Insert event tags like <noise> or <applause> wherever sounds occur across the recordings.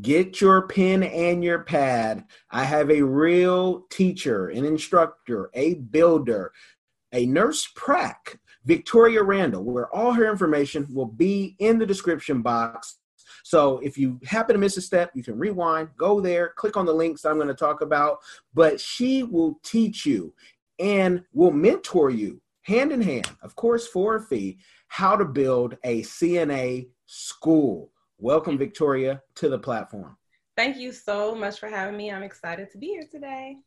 get your pen and your pad. I have a real teacher, an instructor, a builder, a nurse prac, Victoria Randall, where all her information will be in the description box. So if you happen to miss a step, you can rewind, go there, click on the links I'm going to talk about, but she will teach you and will mentor you hand in hand, of course, for a fee, how to build a CNA school. Welcome, Victoria, to the platform. Thank you so much for having me. I'm excited to be here today.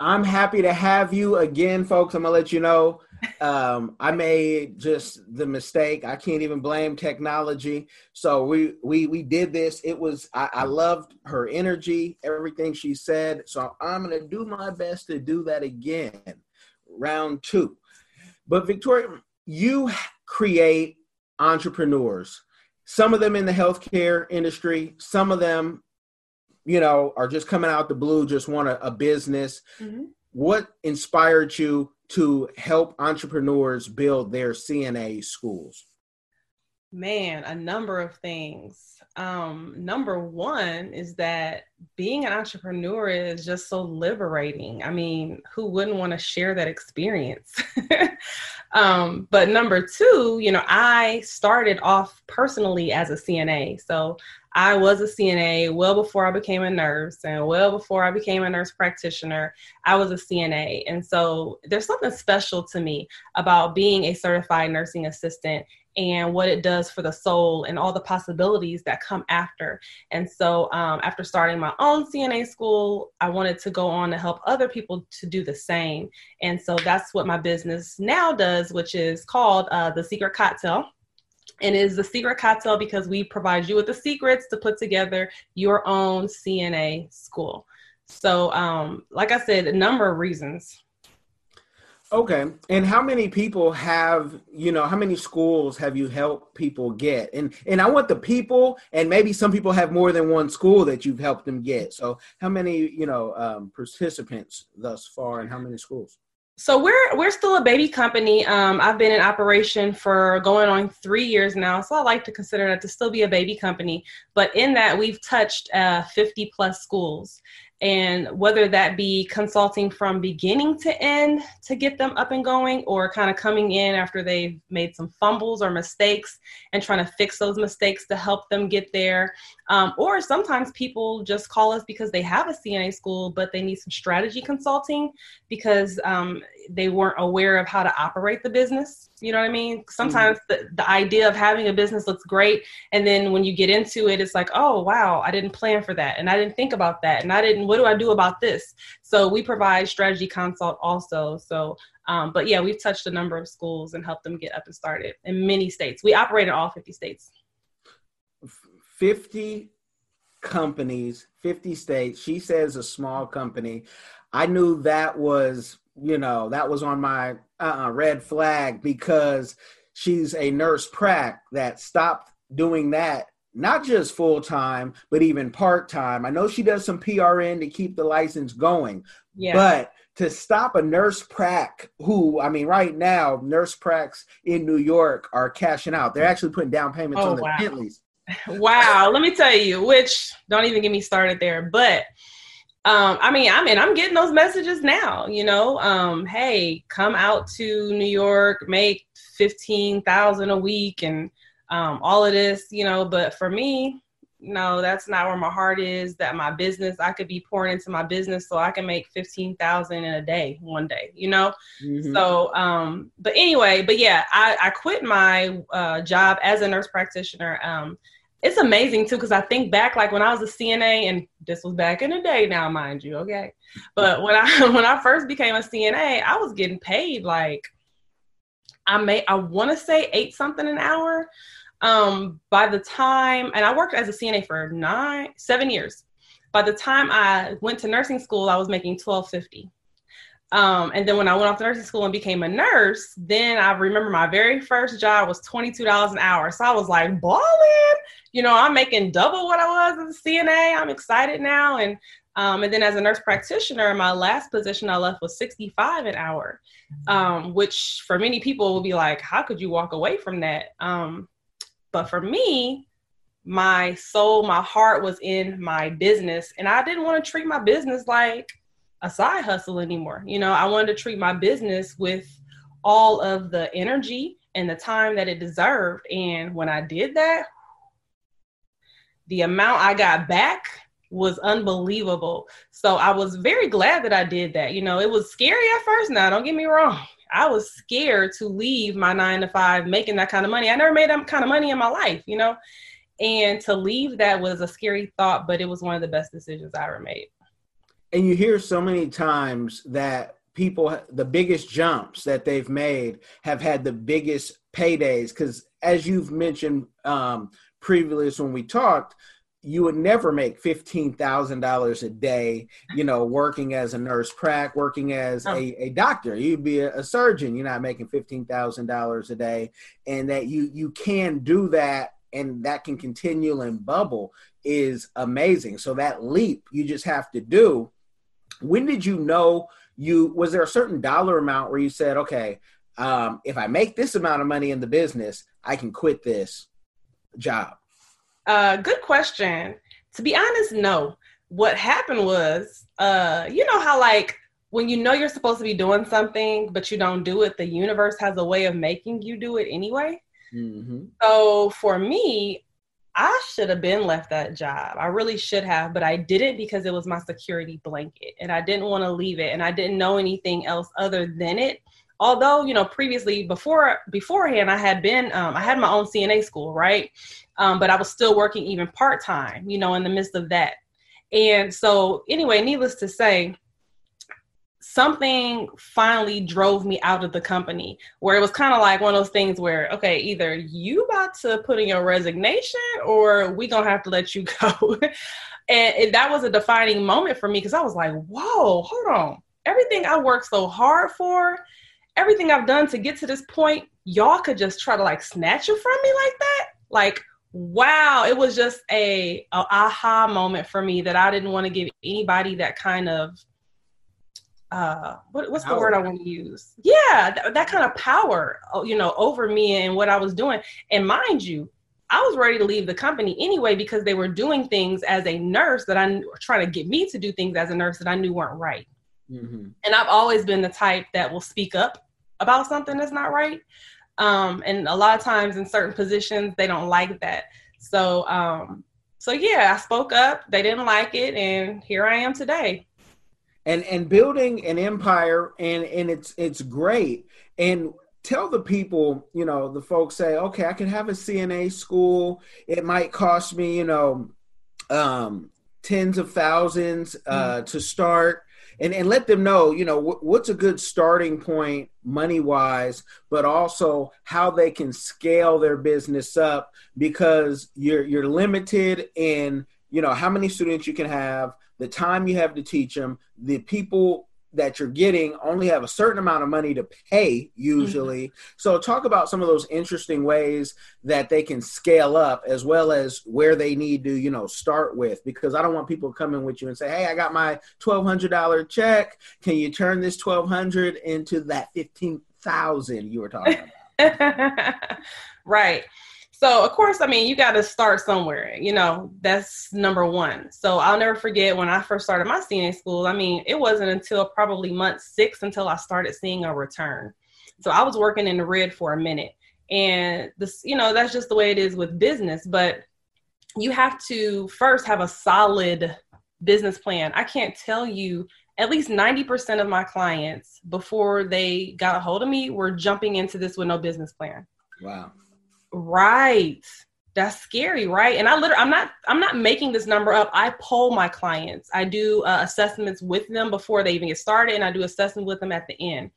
I'm happy to have you again, folks. I'm gonna let you know um, I made just the mistake. I can't even blame technology. So we we we did this. It was I, I loved her energy, everything she said. So I'm gonna do my best to do that again, round two. But Victoria, you create entrepreneurs. Some of them in the healthcare industry. Some of them you know, are just coming out the blue, just want a, a business. Mhm. What inspired you to help entrepreneurs build their CNA schools? Man, a number of things. Um, number one is that being an entrepreneur is just so liberating. I mean, who wouldn't want to share that experience? <laughs> um, but number two, you know, I started off personally as a CNA. So I was a CNA well before I became a nurse and well before I became a nurse practitioner. I was a CNA. And so there's something special to me about being a certified nursing assistant and what it does for the soul and all the possibilities that come after. And so, um, after starting my own CNA school, I wanted to go on to help other people to do the same. And so, that's what my business now does, which is called uh, The Secret Cocktail. And it is the secret cocktail because we provide you with the secrets to put together your own CNA school. So, um, like I said, a number of reasons. Okay. And how many people have, you know, how many schools have you helped people get? And and I want the people and maybe some people have more than one school that you've helped them get. So how many, you know, um, participants thus far and how many schools? So we're we're still a baby company. Um, I've been in operation for going on three years now, so I like to consider that to still be a baby company. But in that, we've touched uh, 50 plus schools, and whether that be consulting from beginning to end to get them up and going, or kind of coming in after they've made some fumbles or mistakes and trying to fix those mistakes to help them get there. Um, or sometimes people just call us because they have a CNA school, but they need some strategy consulting because um, they weren't aware of how to operate the business. You know what I mean? Sometimes the, the idea of having a business looks great. And then when you get into it, it's like, oh, wow, I didn't plan for that. And I didn't think about that. And I didn't, what do I do about this? So we provide strategy consult also. So, um, but yeah, we've touched a number of schools and helped them get up and started in many states. We operate in all 50 states. 50 companies, 50 states. She says a small company. I knew that was, you know, that was on my uh, red flag because she's a nurse prac that stopped doing that, not just full time, but even part time. I know she does some PRN to keep the license going, Yeah. but to stop a nurse prac who, I mean, right now, nurse pracs in New York are cashing out. They're actually putting down payments Oh, on wow. Bentleys. <laughs> wow let me tell you which don't even get me started there but um i mean i mean i'm getting those messages now you know um hey come out to new york make 15000 a week and um all of this you know but for me no that's not where my heart is that my business i could be pouring into my business so i can make 15000 in a day one day you know Mhm. so, um, but anyway, but yeah, I, I quit my uh, job as a nurse practitioner. Um, it's amazing too because I think back like when I was a CNA, and this was back in the day now, mind you, okay. But when I <laughs> when I first became a CNA, I was getting paid like I may I want to say eight something an hour. Um, by the time, and I worked as a CNA for nine, seven years. by the time I went to nursing school, I was making twelve fifty. Um, and then when I went off to nursing school and became a nurse, then I remember my very first job was twenty two dollars an hour. So I was like, balling, you know, I'm making double what I was as a CNA. I'm excited now, and um, and then as a nurse practitioner, my last position I left was 65 an hour, um, which for many people will be like, how could you walk away from that? Um, but for me, my soul, my heart was in my business, and I didn't want to treat my business like a side hustle anymore. You know, I wanted to treat my business with all of the energy and the time that it deserved. And when I did that, the amount I got back was unbelievable. So I was very glad that I did that. You know, it was scary at first. Now, don't get me wrong. I was scared to leave my nine to five making that kind of money. I never made that kind of money in my life, you know? And to leave that was a scary thought, but it was one of the best decisions I ever made. And you hear so many times that people, the biggest jumps that they've made have had the biggest paydays. Because as you've mentioned um, previously when we talked, you would never make fifteen thousand dollars a day, you know, working as a nurse prac, working as oh. a, a doctor. You'd be a, a surgeon. You're not making fifteen thousand dollars a day, and that you you can do that, and that can continue and bubble is amazing. So that leap you just have to do. When did you know you was there a certain dollar amount where you said, okay, um, if I make this amount of money in the business, I can quit this job? Uh, good question. To be honest, no. What happened was, uh, you know how like when you know you're supposed to be doing something but you don't do it, the universe has a way of making you do it anyway. Mm-hmm. So for me, I should have been left that job. I really should have, but I didn't because it was my security blanket and I didn't want to leave it and I didn't know anything else other than it. Although, you know, previously before beforehand I had been um, I had my own CNA school, right? um, but I was still working even part time, you know, in the midst of that. And so, anyway, needless to say, something finally drove me out of the company where it was kind of like one of those things where okay either you about to put in your resignation or we gonna have to let you <laughs> go and, and that was a defining moment for me because i was like whoa hold on everything i worked so hard for everything i've done to get to this point y'all could just try to like snatch it from me like that like wow it was just a, a, aha moment for me that i didn't want to give anybody that kind of uh what, what's power. the word i want to use yeah th- that kind of power oh, you know over me and what i was doing and mind you i was ready to leave the company anyway because they were doing things as a nurse that i trying to get me to do things as a nurse that i knew weren't right mm-hmm. and i've always been the type that will speak up about something that's not right um, and a lot of times in certain positions, they don't like that. So, um, so yeah, I spoke up. They didn't like it, and here I am today. And and building an empire, and and it's it's great. And tell the people, you know, the folks say, okay, I can have a CNA school. It might cost me, you know, um, tens of thousands uh, mm-hmm. to start and and let them know you know w- what's a good starting point money wise but also how they can scale their business up because you're you're limited in you know how many students you can have the time you have to teach them the people that you're getting only have a certain amount of money to pay usually. Mm-hmm. So talk about some of those interesting ways that they can scale up as well as where they need to, you know, start with because I don't want people coming with you and say, "Hey, I got my $1200 check. Can you turn this 1200 into that 15,000 you were talking about?" <laughs> right. So of course, I mean, you got to start somewhere. You know, that's number one. So I'll never forget when I first started my CNA school. I mean, it wasn't until probably month six until I started seeing a return. So I was working in the red for a minute, and this, you know, that's just the way it is with business. But you have to first have a solid business plan. I can't tell you at least 90% of my clients before they got a hold of me were jumping into this with no business plan. Wow. Right. That's scary, right? And I literally, I'm not, I'm not making this number up. I poll my clients. I do uh, assessments with them before they even get started, and I do assessment with them at the end.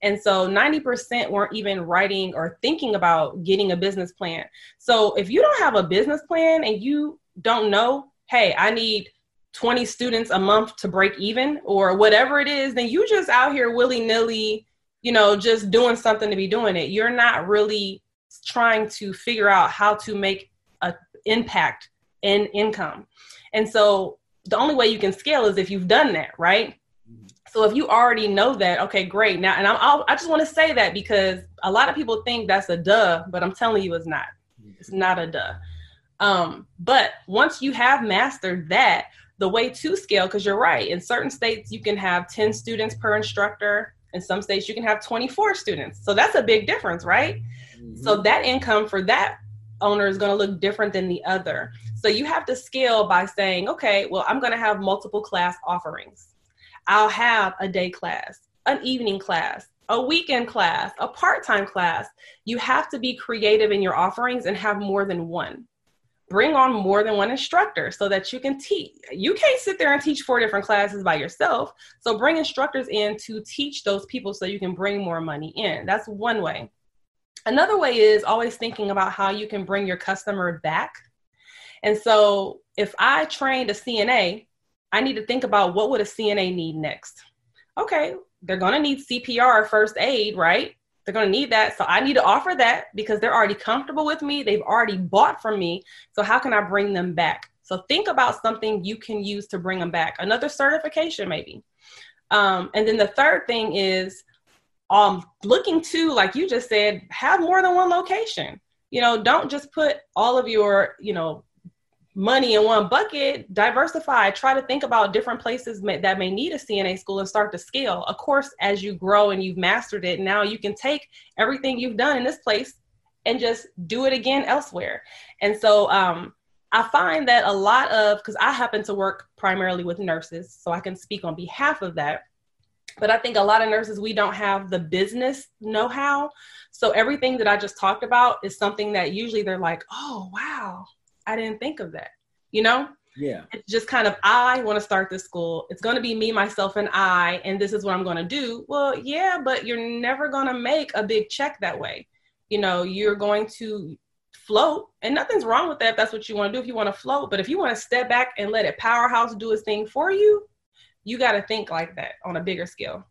And so, 90% weren't even writing or thinking about getting a business plan. So, if you don't have a business plan and you don't know, hey, I need 20 students a month to break even or whatever it is, then you just out here willy nilly, you know, just doing something to be doing it. You're not really trying to figure out how to make an impact in income. And so the only way you can scale is if you've done that, right? So if you already know that, okay, great. Now, and I'll, i just want to say that because a lot of people think that's a duh, but I'm telling you, it's not. It's not a duh. Um, but once you have mastered that, the way to scale, because you're right, in certain states you can have 10 students per instructor. In some states you can have 24 students. So that's a big difference, right? Mm-hmm. So that income for that owner is going to look different than the other. So you have to scale by saying, okay, well, I'm going to have multiple class offerings. I'll have a day class, an evening class, a weekend class, a part time class. You have to be creative in your offerings and have more than one bring on more than one instructor so that you can teach. You can't sit there and teach four different classes by yourself. So bring instructors in to teach those people so you can bring more money in. That's one way. Another way is always thinking about how you can bring your customer back. And so if I trained a CNA, I need to think about what would a CNA need next. Okay, they're going to need CPR first aid, right? They're going to need that. So I need to offer that because they're already comfortable with me. They've already bought from me. So how can I bring them back? So think about something you can use to bring them back. Another certification, maybe. Um, and then the third thing is um, looking to, like you just said, have more than one location. You know, don't just put all of your, you know, money in one bucket, diversify, try to think about different places may, that may need a CNA school and start to scale. Of course, as you grow and you've mastered it, now you can take everything you've done in this place and just do it again elsewhere. And so um, I find that a lot of, because I happen to work primarily with nurses, so I can speak on behalf of that. But I think a lot of nurses, we don't have the business know how. So everything that I just talked about is something that usually they're like, oh, wow, I didn't think of that, you know? Yeah. It's just kind of, I want to start this school. It's going to be me, myself, and I, and this is what I'm going to do. Well, yeah, but you're never going to make a big check that way. You know, you're going to float, and nothing's wrong with that if that's what you want to do if you want to float. But if you want to step back and let it powerhouse do its thing for you, you got to think like that on a bigger scale.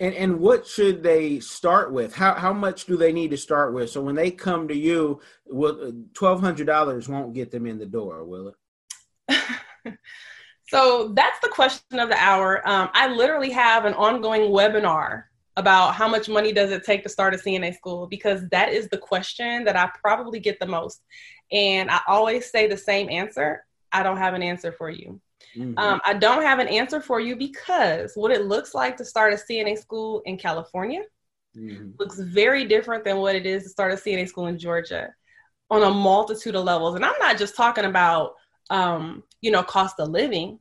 And and what should they start with? How how much do they need to start with? So when they come to you, will twelve hundred dollars won't get them in the door, will it? <laughs> so that's the question of the hour. Um, I literally have an ongoing webinar about how much money does it take to start a CNA school because that is the question that I probably get the most, and I always say the same answer. I don't have an answer for you. Mm-hmm. Um, I don't have an answer for you because what it looks like to start a CNA school in California mm-hmm. looks very different than what it is to start a CNA school in Georgia on a multitude of levels. And I'm not just talking about, um, you know, cost of living.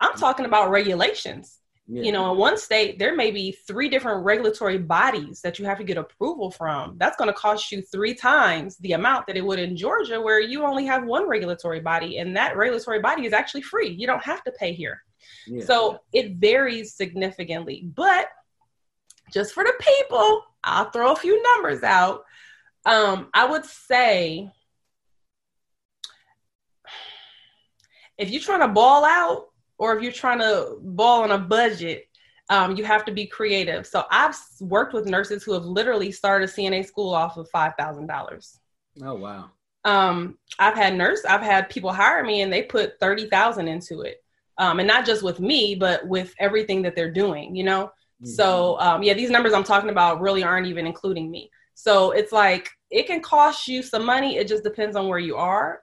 I'm talking about regulations. Yeah. You know, in one state, there may be three different regulatory bodies that you have to get approval from. That's going to cost you three times the amount that it would in Georgia, where you only have one regulatory body, and that regulatory body is actually free. You don't have to pay here. Yeah. So it varies significantly. But just for the people, I'll throw a few numbers out. Um, I would say if you're trying to ball out, or if you're trying to ball on a budget, um, you have to be creative. So I've worked with nurses who have literally started a CNA school off of five thousand dollars. Oh wow. Um, I've had nurse, I've had people hire me and they put thirty thousand into it, um, and not just with me, but with everything that they're doing. You know, mm-hmm. so um, yeah, these numbers I'm talking about really aren't even including me. So it's like it can cost you some money. It just depends on where you are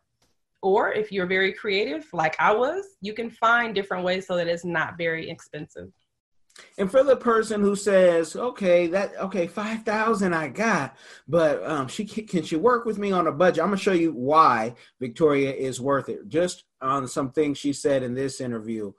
or if you're very creative, like I was, you can find different ways so that it's not very expensive. And for the person who says, "Okay, that okay, five thousand I got, but um, she can, she work with me on a budget?" I'm gonna show you why Victoria is worth it. Just on some things she said in this interview,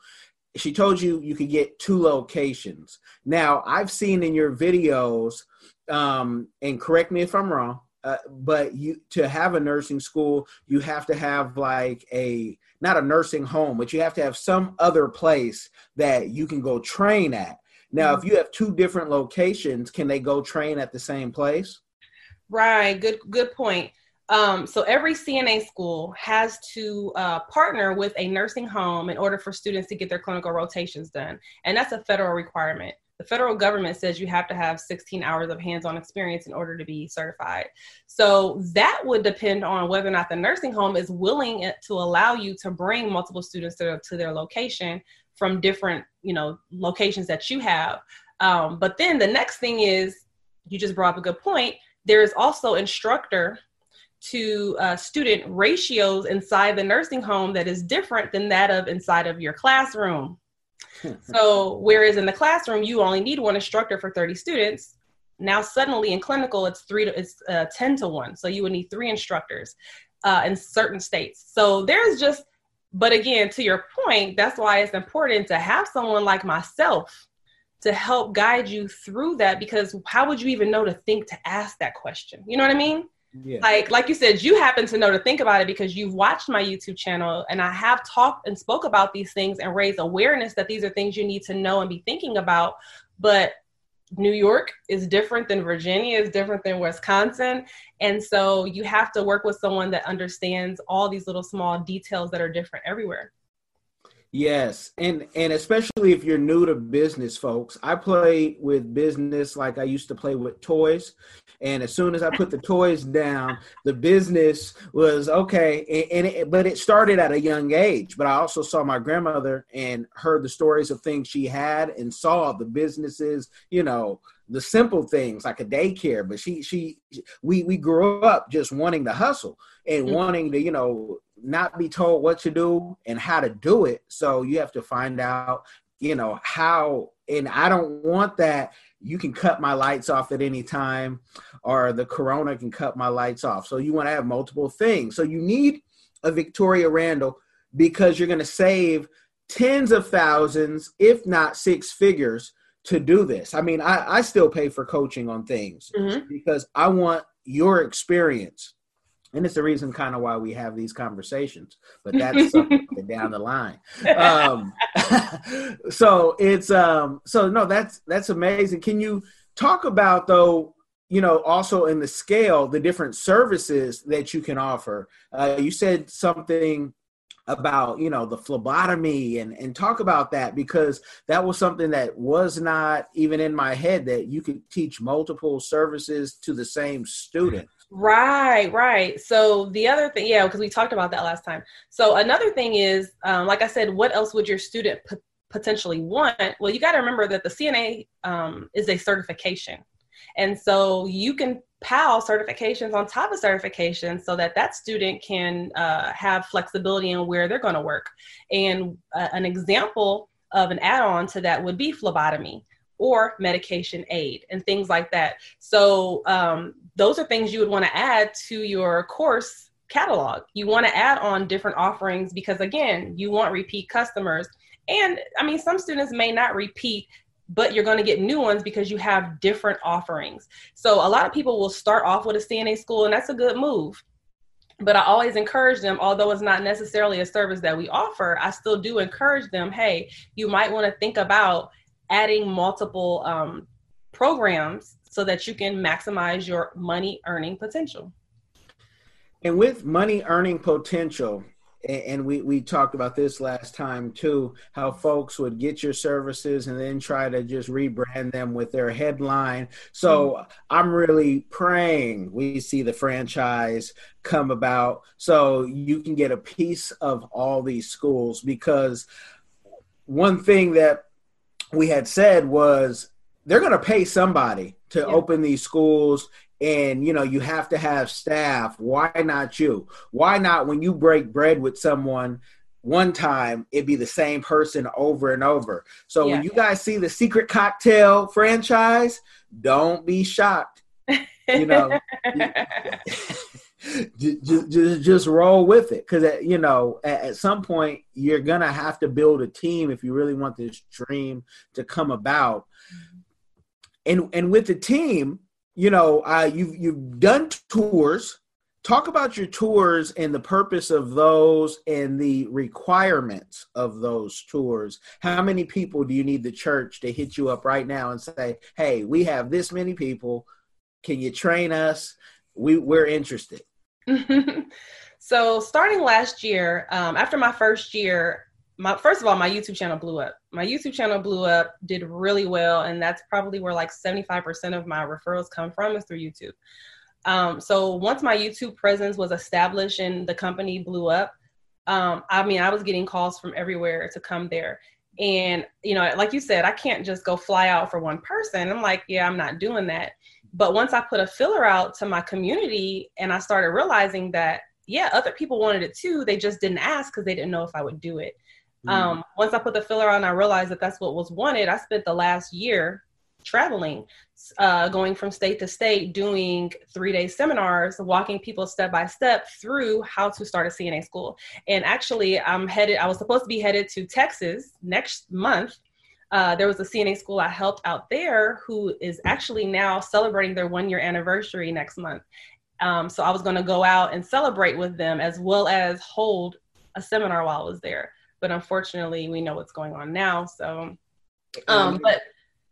she told you you could get two locations. Now I've seen in your videos, um, and correct me if I'm wrong uh, but you to have a nursing school you have to have like a not a nursing home but you have to have some other place that you can go train at. Now mm-hmm. if you have two different locations can they go train at the same place? Right. Good good point. Um, so every CNA school has to uh, partner with a nursing home in order for students to get their clinical rotations done, and that's a federal requirement. The federal government says you have to have 16 hours of hands-on experience in order to be certified. So that would depend on whether or not the nursing home is willing to allow you to bring multiple students to, to their location from different, you know, locations that you have. Um, but then the next thing is, you just brought up a good point. There is also instructor to uh, student ratios inside the nursing home that is different than that of inside of your classroom. So, whereas in the classroom you only need one instructor for 30 students, now suddenly in clinical it's three to it's uh, 10 to one. So you would need three instructors uh, in certain states. So there's just, but again, to your point, that's why it's important to have someone like myself to help guide you through that because how would you even know to think to ask that question? You know what I mean? Yeah. Like like you said, you happen to know to think about it because you've watched my YouTube channel and I have talked and spoke about these things and raised awareness that these are things you need to know and be thinking about. But New York is different than Virginia, is different than Wisconsin. And so you have to work with someone that understands all these little small details that are different everywhere. Yes, and and especially if you're new to business, folks. I play with business like I used to play with toys, and as soon as I put the toys down, the business was okay. And, and it, but it started at a young age. But I also saw my grandmother and heard the stories of things she had, and saw the businesses. You know, the simple things like a daycare. But she she we we grew up just wanting to hustle and mm-hmm. wanting to you know not be told what to do and how to do it. So you have to find out, you know, how. And I don't want that. You can cut my lights off at any time, or the corona can cut my lights off. So you want to have multiple things. So you need a Victoria Randall because you're going to save tens of thousands, if not six figures, to do this. I mean, I, I still pay for coaching on things mm-hmm. because I want your experience and it's the reason kind of why we have these conversations but that's <laughs> down the line. Um, <laughs> so it's um so no that's that's amazing. Can you talk about though you know also in the scale the different services that you can offer? Uh, you said something about you know the phlebotomy and and talk about that because that was something that was not even in my head that you could teach multiple services to the same student Right, right. So the other thing, yeah, because we talked about that last time. So another thing is, um, like I said, what else would your student p- potentially want? Well, you got to remember that the CNA um, is a certification, and so you can PAL certifications on top of certifications so that that student can uh, have flexibility in where they're going to work. And uh, an example of an add-on to that would be phlebotomy or medication aid and things like that. So um, those are things you would want to add to your course catalog. You want to add on different offerings because again, you want repeat customers. And I mean, some students may not repeat, but you're going to get new ones because you have different offerings. So a lot of people will start off with a CNA school, and that's a good move. But I always encourage them, although it's not necessarily a service that we offer, I still do encourage them hey, you might want to think about adding multiple um, programs so that you can maximize your money earning potential. And with money earning potential, and we, we talked about this last time too, how folks would get your services and then try to just rebrand them with their headline. So mm-hmm. I'm really praying we see the franchise come about so you can get a piece of all these schools because one thing that we had said was they're going to pay somebody to yeah. open these schools and you know you have to have staff. Why not you? Why not when you break bread with someone one time it be the same person over and over? So yeah. when you guys see the secret cocktail franchise don't be shocked. <laughs> You know <laughs> just, just, just roll with it because you know at, at, some point you're gonna have to build a team if you really want this dream to come about and and with the team, you know, uh, you've you've done tours. Talk about your tours and the purpose of those and the requirements of those tours. How many people do you need the church to hit you up right now and say, "Hey, we have this many people. Can you train us? We we're interested." <laughs> so starting last year, um, after my first year, my first of all, my YouTube channel blew up. My YouTube channel blew up, did really well, and that's probably where like 75% of my referrals come from is through YouTube. Um, so once my YouTube presence was established and the company blew up, um, I mean, I was getting calls from everywhere to come there. And, you know, like you said, I can't just go fly out for one person. I'm like, yeah, I'm not doing that. But once I put a filler out to my community and I started realizing that, yeah, other people wanted it too, they just didn't ask because they didn't know if I would do it. Mm. Um, once I put the filler on, I realized that that's what was wanted, I spent the last year traveling, uh, going from state to state, doing three day seminars, walking people step by step through how to start a CNA school. And actually, I'm headed, I was supposed to be headed to Texas next month. Uh, there was a CNA school I helped out there who is actually now celebrating their one year anniversary next month. Um, so I was going to go out and celebrate with them as well as hold a seminar while I was there. But unfortunately, we know what's going on now. So, um, but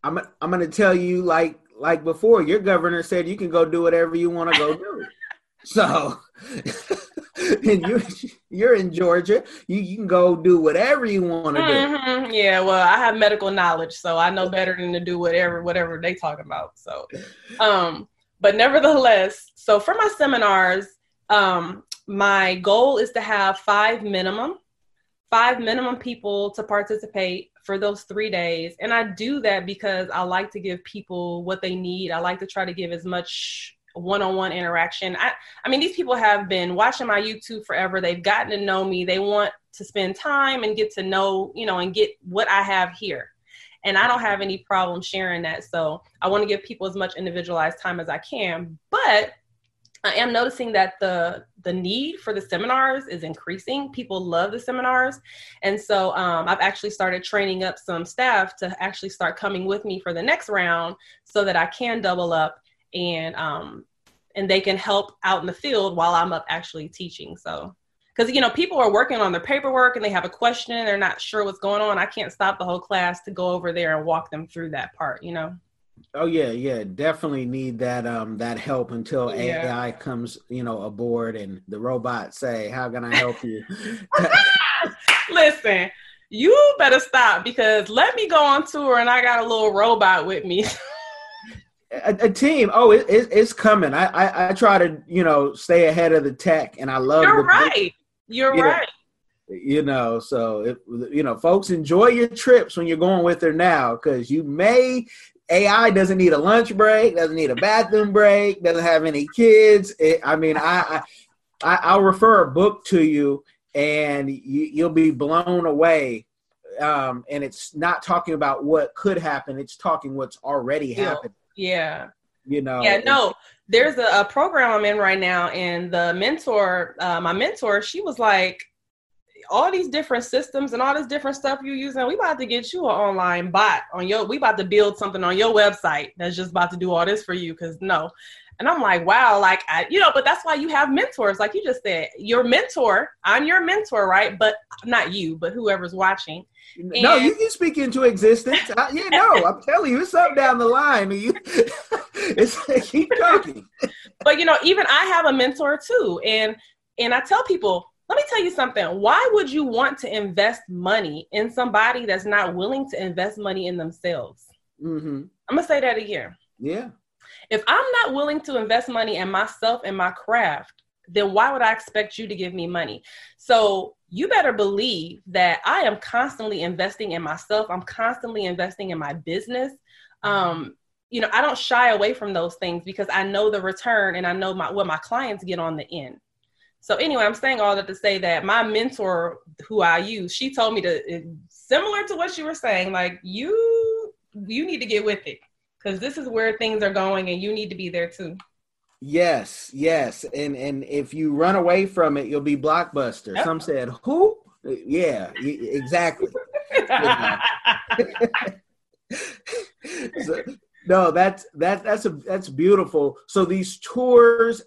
I'm I'm gonna tell you like like before. Your governor said you can go do whatever you want to go do. <laughs> so, <laughs> and you you're in Georgia. You you can go do whatever you want to mm-hmm. do. Yeah, well, I have medical knowledge, so I know better than to do whatever whatever they talk about. So, um, but nevertheless, so for my seminars, um, my goal is to have five minimum, five minimum people to participate for those three days. And I do that because I like to give people what they need. I like to try to give as much one-on-one interaction. I I mean these people have been watching my YouTube forever. They've gotten to know me. They want to spend time and get to know, you know, and get what I have here. And I don't have any problem sharing that. So I want to give people as much individualized time as I can. But I am noticing that the the need for the seminars is increasing. People love the seminars, and so um, I've actually started training up some staff to actually start coming with me for the next round, so that I can double up and um, and they can help out in the field while I'm up actually teaching. So because you know people are working on their paperwork and they have a question, they're not sure what's going on. I can't stop the whole class to go over there and walk them through that part. You know. Oh yeah, yeah, definitely need that um that help until yeah. AI comes, you know, aboard and the robots say, "How can I help you?" <laughs> Listen, you better stop because let me go on tour and I got a little robot with me. <laughs> a, a, team. Oh, it, it, it's coming. I, I, I try to you know stay ahead of the tech, and I love. You're right. You're you right. Know, you know, so if, you know, folks, enjoy your trips when you're going with her now, because you may AI doesn't need a lunch break, doesn't need a bathroom break, doesn't have any kids. It, I mean, I, I I'll refer a book to you, and you, will be blown away. Um, and it's not talking about what could happen; it's talking what's already happened. Yeah. You know. Yeah. No. There's a, a program I'm in right now, and the mentor, uh, my mentor, she was like, all these different systems and all this different stuff you're using, we about to get you an online bot on your, we about to build something on your website that's just about to do all this for you. Cause no. And I'm like, wow, like, I, you know, but that's why you have mentors. Like you just said, your mentor, I'm your mentor, right? But not you, but whoever's watching. And, no, you can speak into existence. I, you know, <laughs> I'm telling you, it's up down the line. <laughs> You, it's like keep talking. but you know, even I have a mentor too, and and I tell people let me tell you something. Why would you want to invest money in somebody that's not willing to invest money in themselves? Mm-hmm. I'm gonna say that again. Yeah. If I'm not willing to invest money in myself and my craft, then why would I expect you to give me money? So you better believe that I am constantly investing in myself. I'm constantly investing in my business. Um, you know, I don't shy away from those things because I know the return and I know my, what my clients get on the end. So anyway, I'm saying all that to say that my mentor, who I use, she told me to similar to what you were saying, like you you need to get with it because this is where things are going, and you need to be there too. Yes, yes, and and if you run away from it, you'll be blockbuster. Yep. Some said, "Who?" Yeah, exactly. <laughs> <laughs> so, no, that's that that's a that's beautiful. So these tours,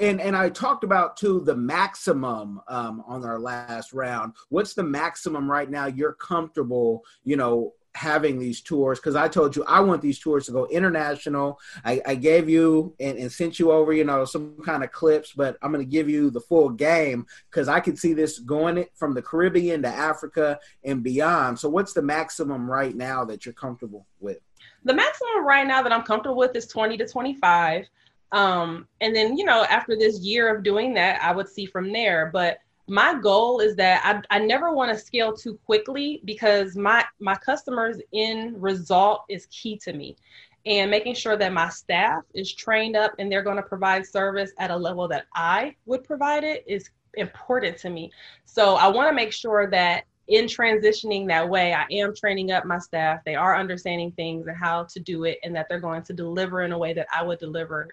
and and I talked about too the maximum um, on our last round. What's the maximum right now? You're comfortable, you know, having these tours because I told you I want these tours to go international. I, I gave you and, and, sent you over, you know, some kind of clips, but I'm going to give you the full game because I could see this going it from the Caribbean to Africa and beyond. So, what's the maximum right now that you're comfortable with? The maximum right now that I'm comfortable with is 20 to 25. Um, and then, you know, after this year of doing that, I would see from there. But my goal is that I, I never want to scale too quickly because my my customers end result is key to me and making sure that my staff is trained up and they're going to provide service at a level that I would provide it is important to me. So I want to make sure that in transitioning that way, I am training up my staff. They are understanding things and how to do it, and that they're going to deliver in a way that I would deliver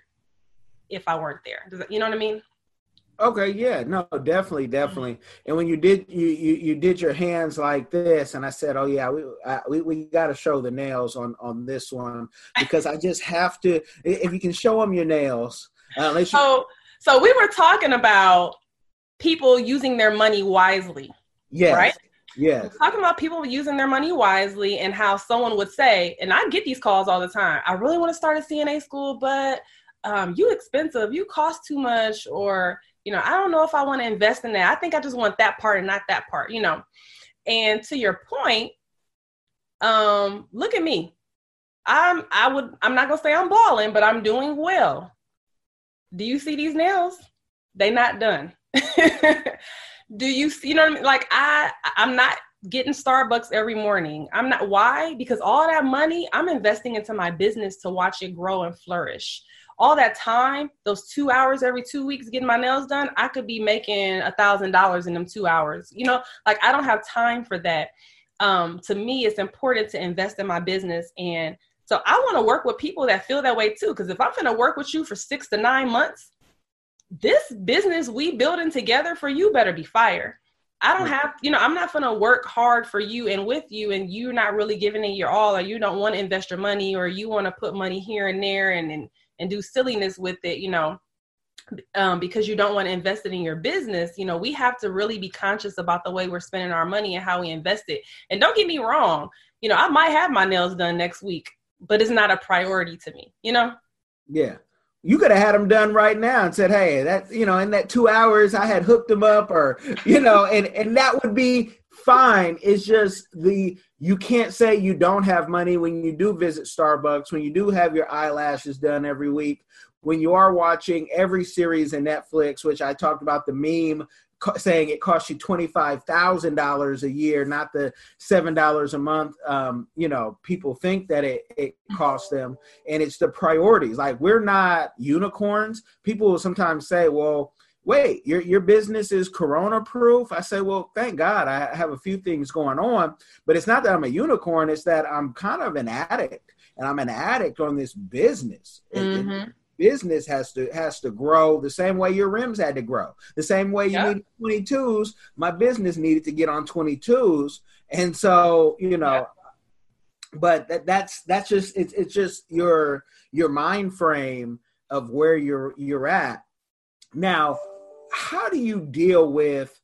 if I weren't there. Does that, you know what I mean? Okay, yeah, no, definitely, definitely. And when you did you you, you did your hands like this, and I said, oh yeah, we I, we, we got to show the nails on on this one because I just have to. If you can show them your nails, uh, you- so so we were talking about people using their money wisely. Yes. Right. Yes. Talking about people using their money wisely and how someone would say, and I get these calls all the time. I really want to start a CNA school, but um, you expensive, you cost too much, or you know, I don't know if I want to invest in that. I think I just want that part and not that part, you know. And to your point, um, look at me. I'm I would I'm not gonna say I'm balling, but I'm doing well. Do you see these nails? They not done. <laughs> Do you you know what I mean? Like I I'm not getting Starbucks every morning. I'm not why? Because all that money I'm investing into my business to watch it grow and flourish all that time, those two hours every two weeks getting my nails done, I could be making a thousand dollars in them two hours. You know, like I don't have time for that. Um, to me, it's important to invest in my business. And so I want to work with people that feel that way too. Cause if I'm going to work with you for six to nine months, this business we building together for you better be fire. I don't have, you know, I'm not going to work hard for you and with you, and you're not really giving it your all, or you don't want to invest your money, or you want to put money here and there and, and and do silliness with it, you know, um, because you don't want to invest it in your business, you know, we have to really be conscious about the way we're spending our money and how we invest it. And don't get me wrong, you know, I might have my nails done next week, but it's not a priority to me, you know? Yeah. You could have had them done right now and said, "Hey, that you know, in that two hours, I had hooked them up, or <laughs> you know, and and that would be fine. It's just the you can't say you don't have money when you do visit Starbucks, when you do have your eyelashes done every week, when you are watching every series in Netflix, which I talked about the meme saying it costs you $25,000 a year, not the $7 a month. Um, you know, people think that it, it costs them and it's the priorities. Like we're not unicorns. People will sometimes say, well, wait, your your business is corona proof? I say, well, thank God I have a few things going on, but it's not that I'm a unicorn, it's that I'm kind of an addict and I'm an addict on this business. Mm-hmm. Business has to has to grow the same way your rims had to grow. The same way you yep. need 22s, my business needed to get on 22s. And so, you know, yep. but that, that's that's just it's it's just your your mind frame of where you're you're at. Now, how do you deal with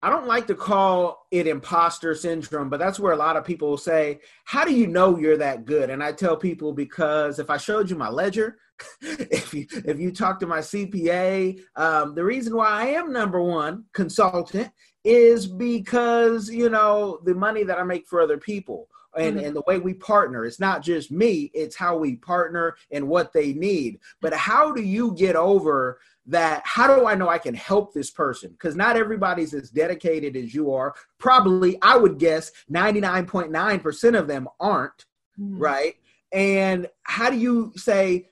I don't like to call it imposter syndrome, but that's where a lot of people say, How do you know you're that good? And I tell people because if I showed you my ledger, <laughs> if you if you talk to my CPA, um, the reason why I am number one consultant is because you know the money that I make for other people and, mm-hmm. and the way we partner. It's not just me, it's how we partner and what they need. But how do you get over that how do I know I can help this person? Because not everybody's as dedicated as you are. Probably, I would guess 99.9% of them aren't, mm. right? And how do you say,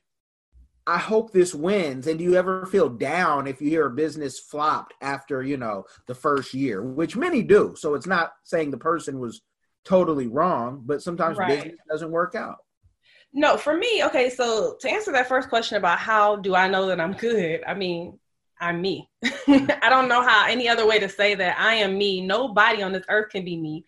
I hope this wins? And do you ever feel down if you hear a business flopped after, you know, the first year, which many do. So it's not saying the person was totally wrong, but sometimes right. business doesn't work out. No, for me, okay, so to answer that first question about how do I know that I'm good, I mean, I'm me. <laughs> I don't know how any other way to say that I am me. Nobody on this earth can be me.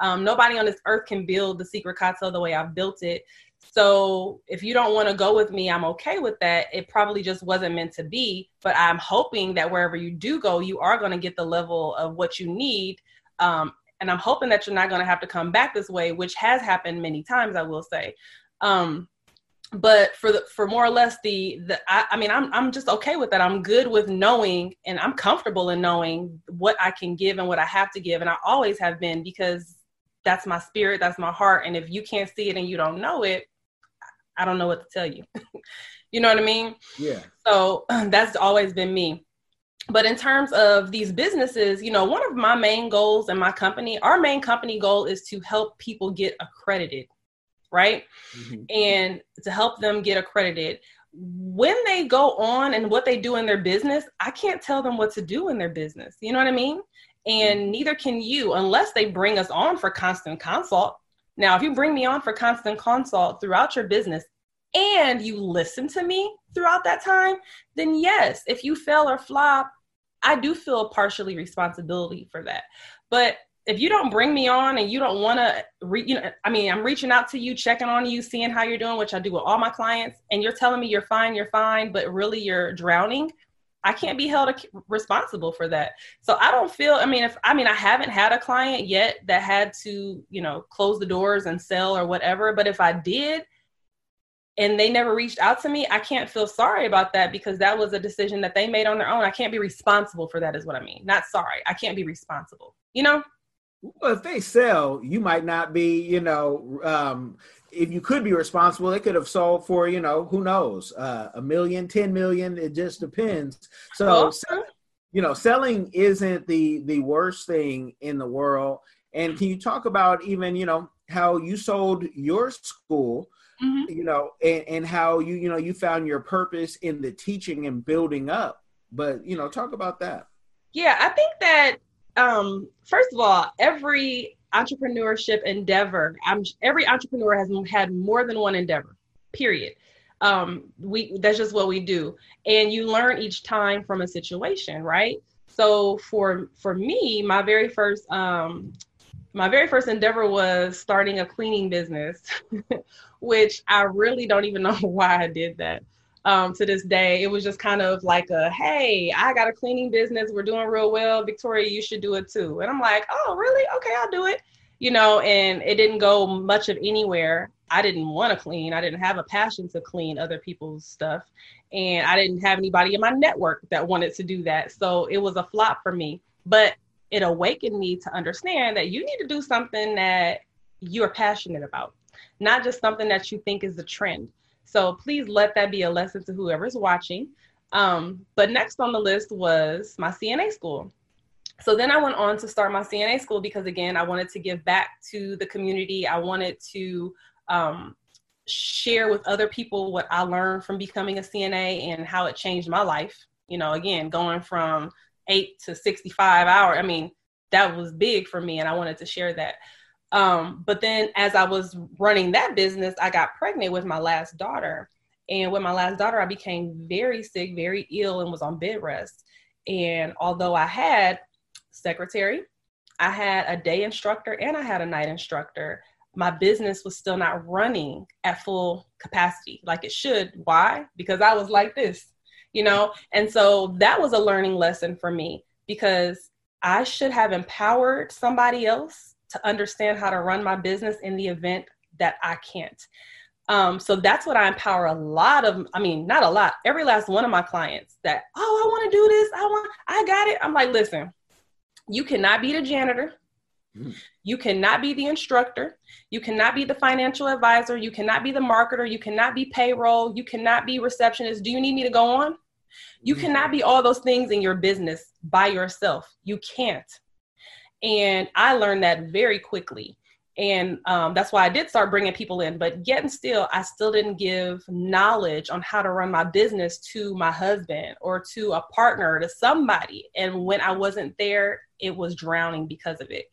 Um, nobody on this earth can build the secret cocktail the way I've built it. So if you don't want to go with me, I'm okay with that. It probably just wasn't meant to be. But I'm hoping that wherever you do go, you are going to get the level of what you need um, and I'm hoping that you're not going to have to come back this way, which has happened many times, I will say. Um, but for the for more or less the the I, I, mean I'm I'm just okay with that. I'm good with knowing and I'm comfortable in knowing what I can give and what I have to give and I always have been because that's my spirit, that's my heart and if you can't see it and you don't know it, I don't know what to tell you. <laughs> you know what I mean? Yeah. So <clears throat> that's always been me. But in terms of these businesses, you know, one of my main goals in my company, our main company goal is to help people get accredited right? Mm-hmm. And to help them get accredited. When they go on and what they do in their business, I can't tell them what to do in their business. You know what I mean? And mm-hmm. neither can you unless they bring us on for constant consult. Now, if you bring me on for constant consult throughout your business and you listen to me throughout that time, then yes, if you fail or flop, I do feel partially responsibility for that. But if you don't bring me on and you don't want to re- you know i mean i'm reaching out to you checking on you seeing how you're doing which i do with all my clients and you're telling me you're fine you're fine but really you're drowning i can't be held responsible for that. So i don't feel i mean if i mean i haven't had a client yet that had to you know close the doors and sell or whatever but if i did and they never reached out to me i can't feel sorry about that because that was a decision that they made on their own. I can't be responsible for that is what i mean. Not sorry. I can't be responsible. You know well, if they sell, you might not be, you know, um, if you could be responsible, they could have sold for, you know, who knows, uh, a million, ten million. It just depends. So, oh. you know, selling isn't the the worst thing in the world. And can you talk about even, you know, how you sold your school, mm-hmm. you know, and, and how you, you know, you found your purpose in the teaching and building up. But, you know, talk about that. Yeah, I think that um, first of all, every entrepreneurship endeavor, I'm, every entrepreneur has had more than one endeavor. Period. Um, we that's just what we do, and you learn each time from a situation, right? So for for me, my very first um, my very first endeavor was starting a cleaning business, <laughs> which I really don't even know <laughs> why I did that um, to this day. It was just kind of like a, hey, I got a cleaning business. We're doing real well. Victoria, you should do it too. And I'm like, oh, really? Okay, I'll do it. You know, and it didn't go much of anywhere. I didn't want to clean. I didn't have a passion to clean other people's stuff. And I didn't have anybody in my network that wanted to do that. So it was a flop for me. But it awakened me to understand that you need to do something that you're passionate about, not just something that you think is a trend. So please let that be a lesson to whoever's watching. Um, but next on the list was my CNA school. So then I went on to start my CNA school because, again, I wanted to give back to the community. I wanted to um, share with other people what I learned from becoming a CNA and how it changed my life. You know, again, going from eight to 65 hours, I mean, that was big for me, and I wanted to share that. Um, but then as I was running that business, I got pregnant with my last daughter. And with my last daughter, I became very sick, very ill, and was on bed rest. And although I had secretary, I had a day instructor, and I had a night instructor, my business was still not running at full capacity like it should. Why? Because I was like this, you know? And so that was a learning lesson for me because I should have empowered somebody else to understand how to run my business in the event that I can't. Um, so that's what I empower a lot of, I mean, not a lot, every last one of my clients that, oh, I want to do this. I want, I got it. I'm like, listen, you cannot be the janitor. Mm. You cannot be the instructor. You cannot be the financial advisor. You cannot be the marketer. You cannot be payroll. You cannot be receptionist. Do you need me to go on? You mm. cannot be all those things in your business by yourself. You can't. And I learned that very quickly. And um, that's why I did start bringing people in. But yet and still, I still didn't give knowledge on how to run my business to my husband or to a partner, to somebody. And when I wasn't there, it was drowning because of it.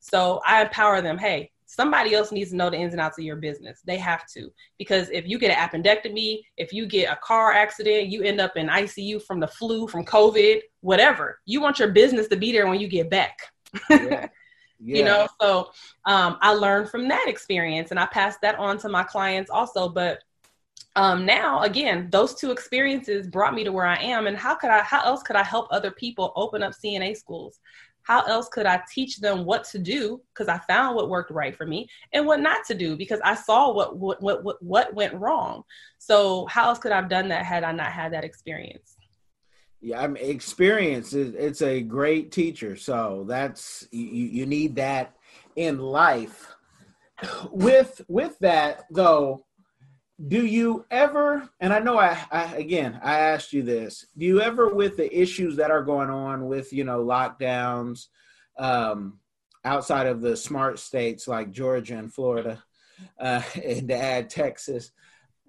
So I empower them hey, somebody else needs to know the ins and outs of your business. They have to. Because if you get an appendectomy, if you get a car accident, you end up in ICU from the flu, from COVID, whatever, you want your business to be there when you get back. Yeah. <laughs> Yeah. you know so um, i learned from that experience and i passed that on to my clients also but um, now again those two experiences brought me to where i am and how could i how else could i help other people open up cna schools how else could I teach them what to do? Because I found what worked right for me and what not to do because I saw what what what what, what went wrong. So how else could I have done that had I not had that experience? Yeah, I mean, experience is it's a great teacher. So that's you, you need that in life. With with that though, do you ever and i know I, I, again i asked you this do you ever with the issues that are going on with you know lockdowns um outside of the smart states like georgia and florida uh <laughs> and to add texas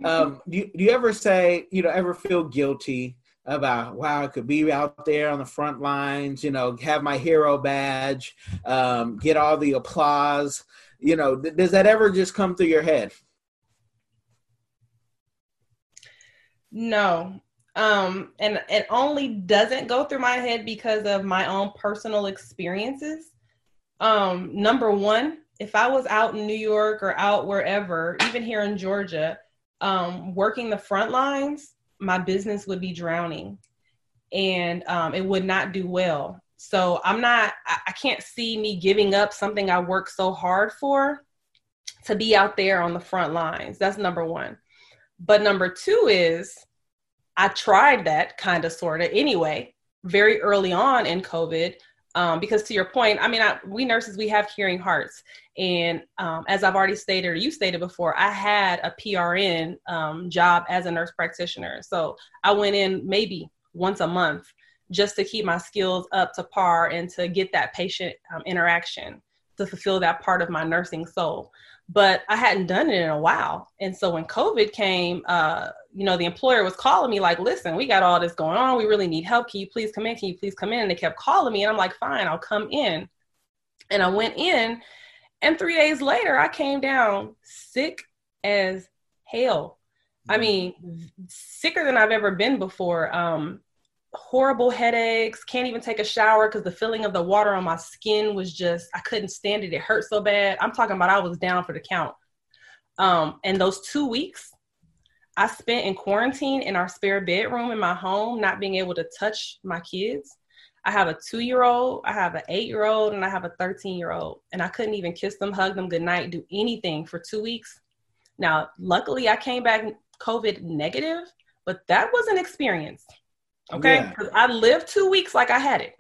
um do you, do you ever say you know ever feel guilty about wow i could be out there on the front lines you know have my hero badge um get all the applause you know th- does that ever just come through your head No. Um, and it only doesn't go through my head because of my own personal experiences. Um, number one, if I was out in New York or out wherever, even here in Georgia, um, working the front lines, my business would be drowning and um, it would not do well. So I'm not, I, I can't see me giving up something I worked so hard for to be out there on the front lines. That's number one. But number two is I tried that kind of sort of anyway, very early on in COVID. Um, because to your point, I mean, I, we nurses, we have hearing hearts. And um, as I've already stated, or you stated before, I had a PRN um, job as a nurse practitioner. So I went in maybe once a month just to keep my skills up to par and to get that patient um, interaction to fulfill that part of my nursing soul but I hadn't done it in a while. And so when COVID came, uh, you know, the employer was calling me like, listen, we got all this going on. We really need help. Can you please come in? Can you please come in? And they kept calling me. And I'm like, fine, I'll come in. And I went in. And three days later, I came down sick as hell. I mm-hmm. mean, sicker than I've ever been before. Um, horrible headaches, can't even take a shower because the feeling of the water on my skin was just, I couldn't stand it. It hurt so bad. I'm talking about I was down for the count. Um, and those two weeks I spent in quarantine in our spare bedroom in my home, not being able to touch my kids. I have a two year old, I have an eight year old, and I have a 13 year old. And I couldn't even kiss them, hug them goodnight, do anything for two weeks. Now, luckily, I came back COVID negative, but that was an experience. Okay. Yeah. I lived two weeks like I had it.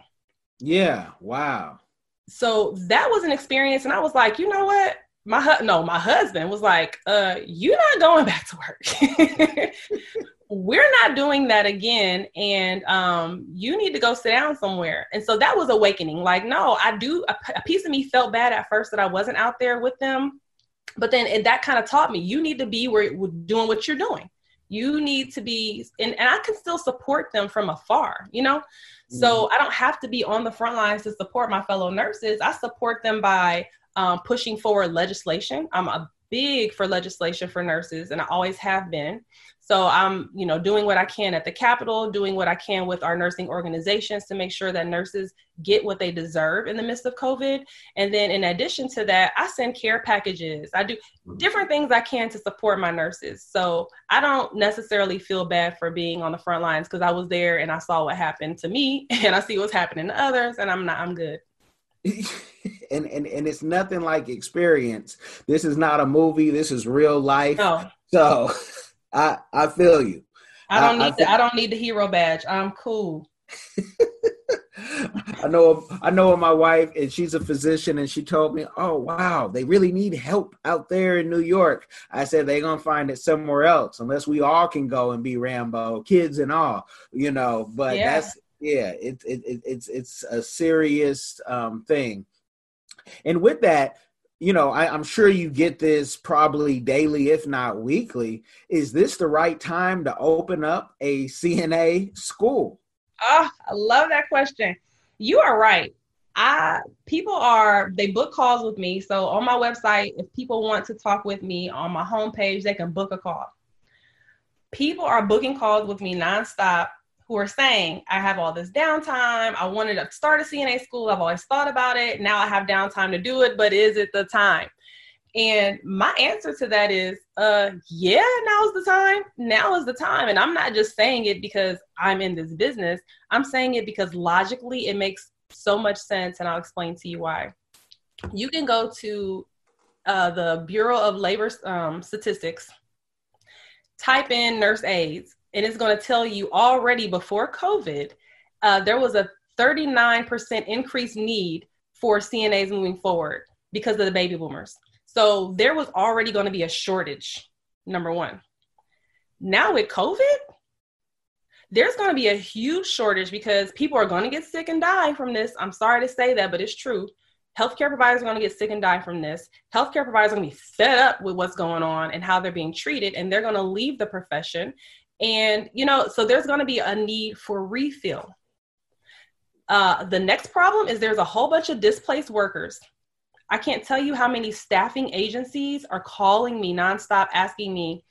Yeah. Wow. So that was an experience. And I was like, you know what? My hu- no, my husband was like, uh, you're not going back to work. <laughs> We're not doing that again. And um, you need to go sit down somewhere. And so that was awakening. Like, no, I do a, a piece of me felt bad at first that I wasn't out there with them. But then it, that kind of taught me you need to be where doing what you're doing you need to be and, and i can still support them from afar you know mm-hmm. so i don't have to be on the front lines to support my fellow nurses i support them by um, pushing forward legislation i'm a big for legislation for nurses and i always have been so I'm, you know, doing what I can at the Capitol, doing what I can with our nursing organizations to make sure that nurses get what they deserve in the midst of COVID. And then in addition to that, I send care packages. I do different things I can to support my nurses. So I don't necessarily feel bad for being on the front lines because I was there and I saw what happened to me <laughs> and I see what's happening to others and I'm not I'm good. <laughs> and, and and it's nothing like experience. This is not a movie. This is real life. No. So <laughs> I I feel you. I don't I, need I, the, I don't need the hero badge. I'm cool. <laughs> I know I know my wife and she's a physician and she told me, "Oh wow, they really need help out there in New York." I said they're going to find it somewhere else unless we all can go and be Rambo, kids and all, you know, but yeah. that's yeah, it, it, it, it's it's a serious um, thing. And with that, you know, I, am sure you get this probably daily, if not weekly. Is this the right time to open up a CNA school? Oh, I love that question. You are right. I people are they book calls with me. So on my website, if people want to talk with me on my homepage, they can book a call. People are booking calls with me nonstop who are saying, I have all this downtime. I wanted to start a CNA school. I've always thought about it. Now I have downtime to do it, but is it the time? And my answer to that is, uh, yeah, now's the time. Now is the time. And I'm not just saying it because I'm in this business. I'm saying it because logically it makes so much sense, and I'll explain to you why. You can go to uh, the Bureau of Labor um, Statistics, type in nurse aides, and it's going to tell you already before COVID, uh, there was a 39% increased need for CNAs moving forward because of the baby boomers. So there was already going to be a shortage, number one. Now with COVID, there's going to be a huge shortage because people are going to get sick and die from this. I'm sorry to say that, but it's true. Healthcare providers are going to get sick and die from this. Healthcare providers are going to be fed up with what's going on and how they're being treated, and they're going to leave the profession. And, you know, so there's going to be a need for refill. Uh, the next problem is there's a whole bunch of displaced workers. I can't tell you how many staffing agencies are calling me nonstop asking me,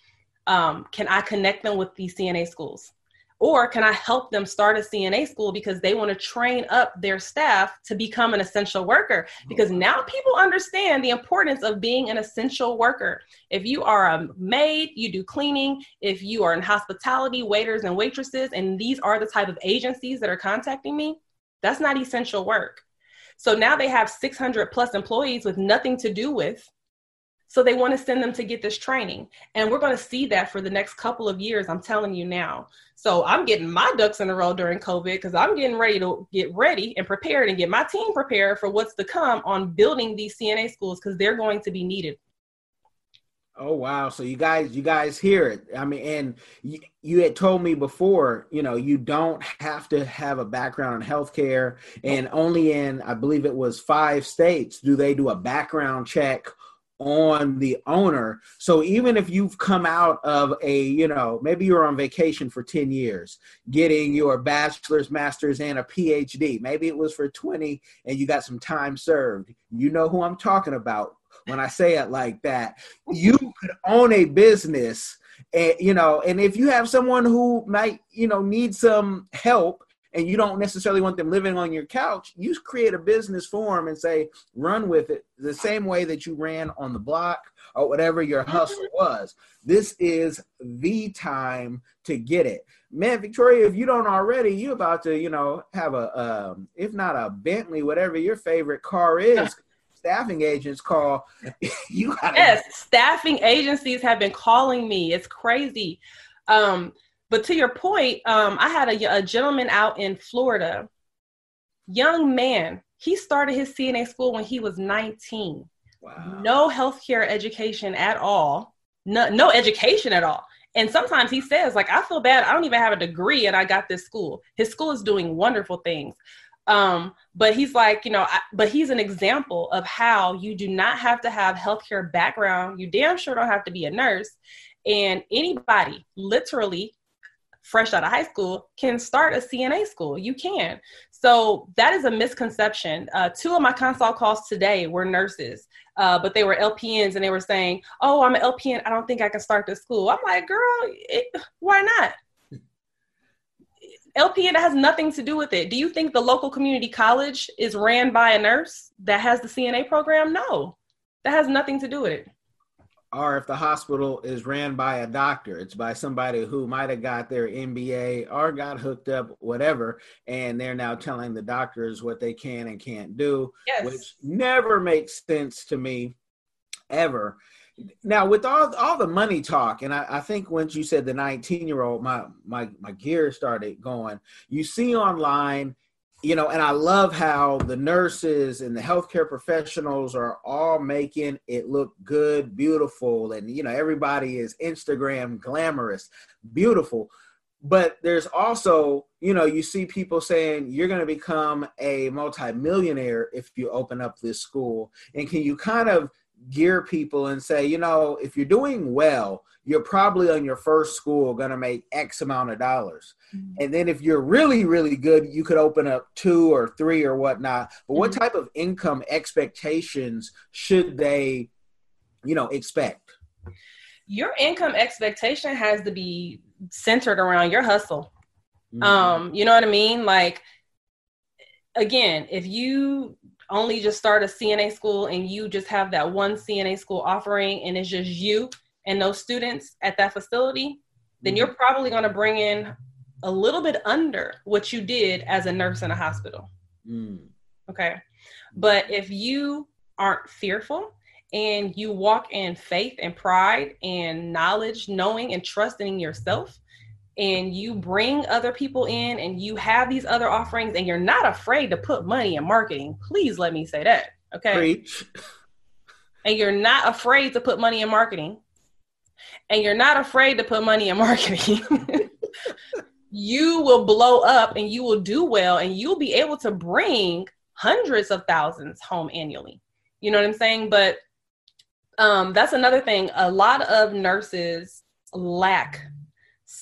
um, can I connect them with these CNA schools? Or can I help them start a CNA school because they want to train up their staff to become an essential worker? Because now oh, people understand the importance of being an essential worker. If you are a maid, you do cleaning. If you are in hospitality, waiters and waitresses, and these are the type of agencies that are contacting me, that's not essential work. So now they have 600 plus employees with nothing to do with so they want to send them to get this training. And we're going to see that for the next couple of years. I'm telling you now. So I'm getting my ducks in a row during COVID because I'm getting ready to get ready and prepared and get my team prepared for what's to come on building these CNA schools because they're going to be needed. Oh wow! So you guys, you guys hear it. I mean, and you, you, had told me before, you know, you don't have to have a background in healthcare, and only in, I believe it was five states, do they do a background check on the owner. So even if you've come out of a, you know, maybe you're on vacation for 10 years, getting your bachelor's, master's, and a PhD, maybe it was for 20 and you got some time served. You know who I'm talking about when I say it like that. You could own a business. And, you know, and if you have someone who might, you know, need some help, and you don't necessarily want them living on your couch, you create a business for them and say, run with it the same way that you ran on the block or whatever your hustle was. This is the time to get it. Man, Victoria, if you don't already, you about to, you know, have a, um, if not a Bentley, whatever your favorite car is. <laughs> staffing agents call <laughs> you gotta yes staffing agencies have been calling me it's crazy um but to your point, um, I had a, a gentleman out in Florida, young man. He started his CNA school when he was 19. Wow. No healthcare education at all. No, no education at all. And sometimes he says, like, I feel bad. I don't even have a degree and I got this school. His school is doing wonderful things. Um, but he's like, you know, I, but he's an example of how you do not have to have healthcare background. You damn sure don't have to be a nurse. And anybody, literally fresh out of high school can start a CNA school. You can. So that is a misconception. Uh, two of my consult calls today were nurses, uh, but they were LPNs and they were saying, Oh, I'm an LPN. I don't think I can start this school. I'm like, Girl, it, why not? LPN has nothing to do with it. Do you think the local community college is ran by a nurse that has the CNA program? No, that has nothing to do with it or if the hospital is ran by a doctor, it's by somebody who might have got their MBA or got hooked up, whatever, and they're now telling the doctors what they can and can't do, yes. which never makes sense to me, ever. Now, with all all the money talk, and I, I think once you said the 19 year old, my my my gear started going. You see online you know, and I love how the nurses and the healthcare professionals are all making it look good, beautiful, and you know, everybody is Instagram glamorous, beautiful. But there's also, you know, you see people saying you're going to become a multimillionaire if you open up this school. And can you kind of gear people and say, you know, if you're doing well, you're probably on your first school going to make X amount of dollars. Mm-hmm. And then if you're really, really good, you could open up two or three or whatnot. But what mm-hmm. type of income expectations should they, you know, expect? Your income expectation has to be centered around your hustle. Mm-hmm. Um, you know what I mean? Like, again, if you only just start a CNA school and you just have that one CNA school offering and it's just you and those students at that facility, then you're probably going to bring in a little bit under what you did as a nurse in a hospital. Mm. Okay. But if you aren't fearful and you walk in faith and pride and knowledge, knowing and trusting yourself, and you bring other people in and you have these other offerings and you're not afraid to put money in marketing, please let me say that. Okay. Preach. And you're not afraid to put money in marketing, and you're not afraid to put money in marketing. <laughs> you will blow up and you will do well and you'll be able to bring hundreds of thousands home annually. You know what I'm saying? But um, that's another thing. A lot of nurses lack,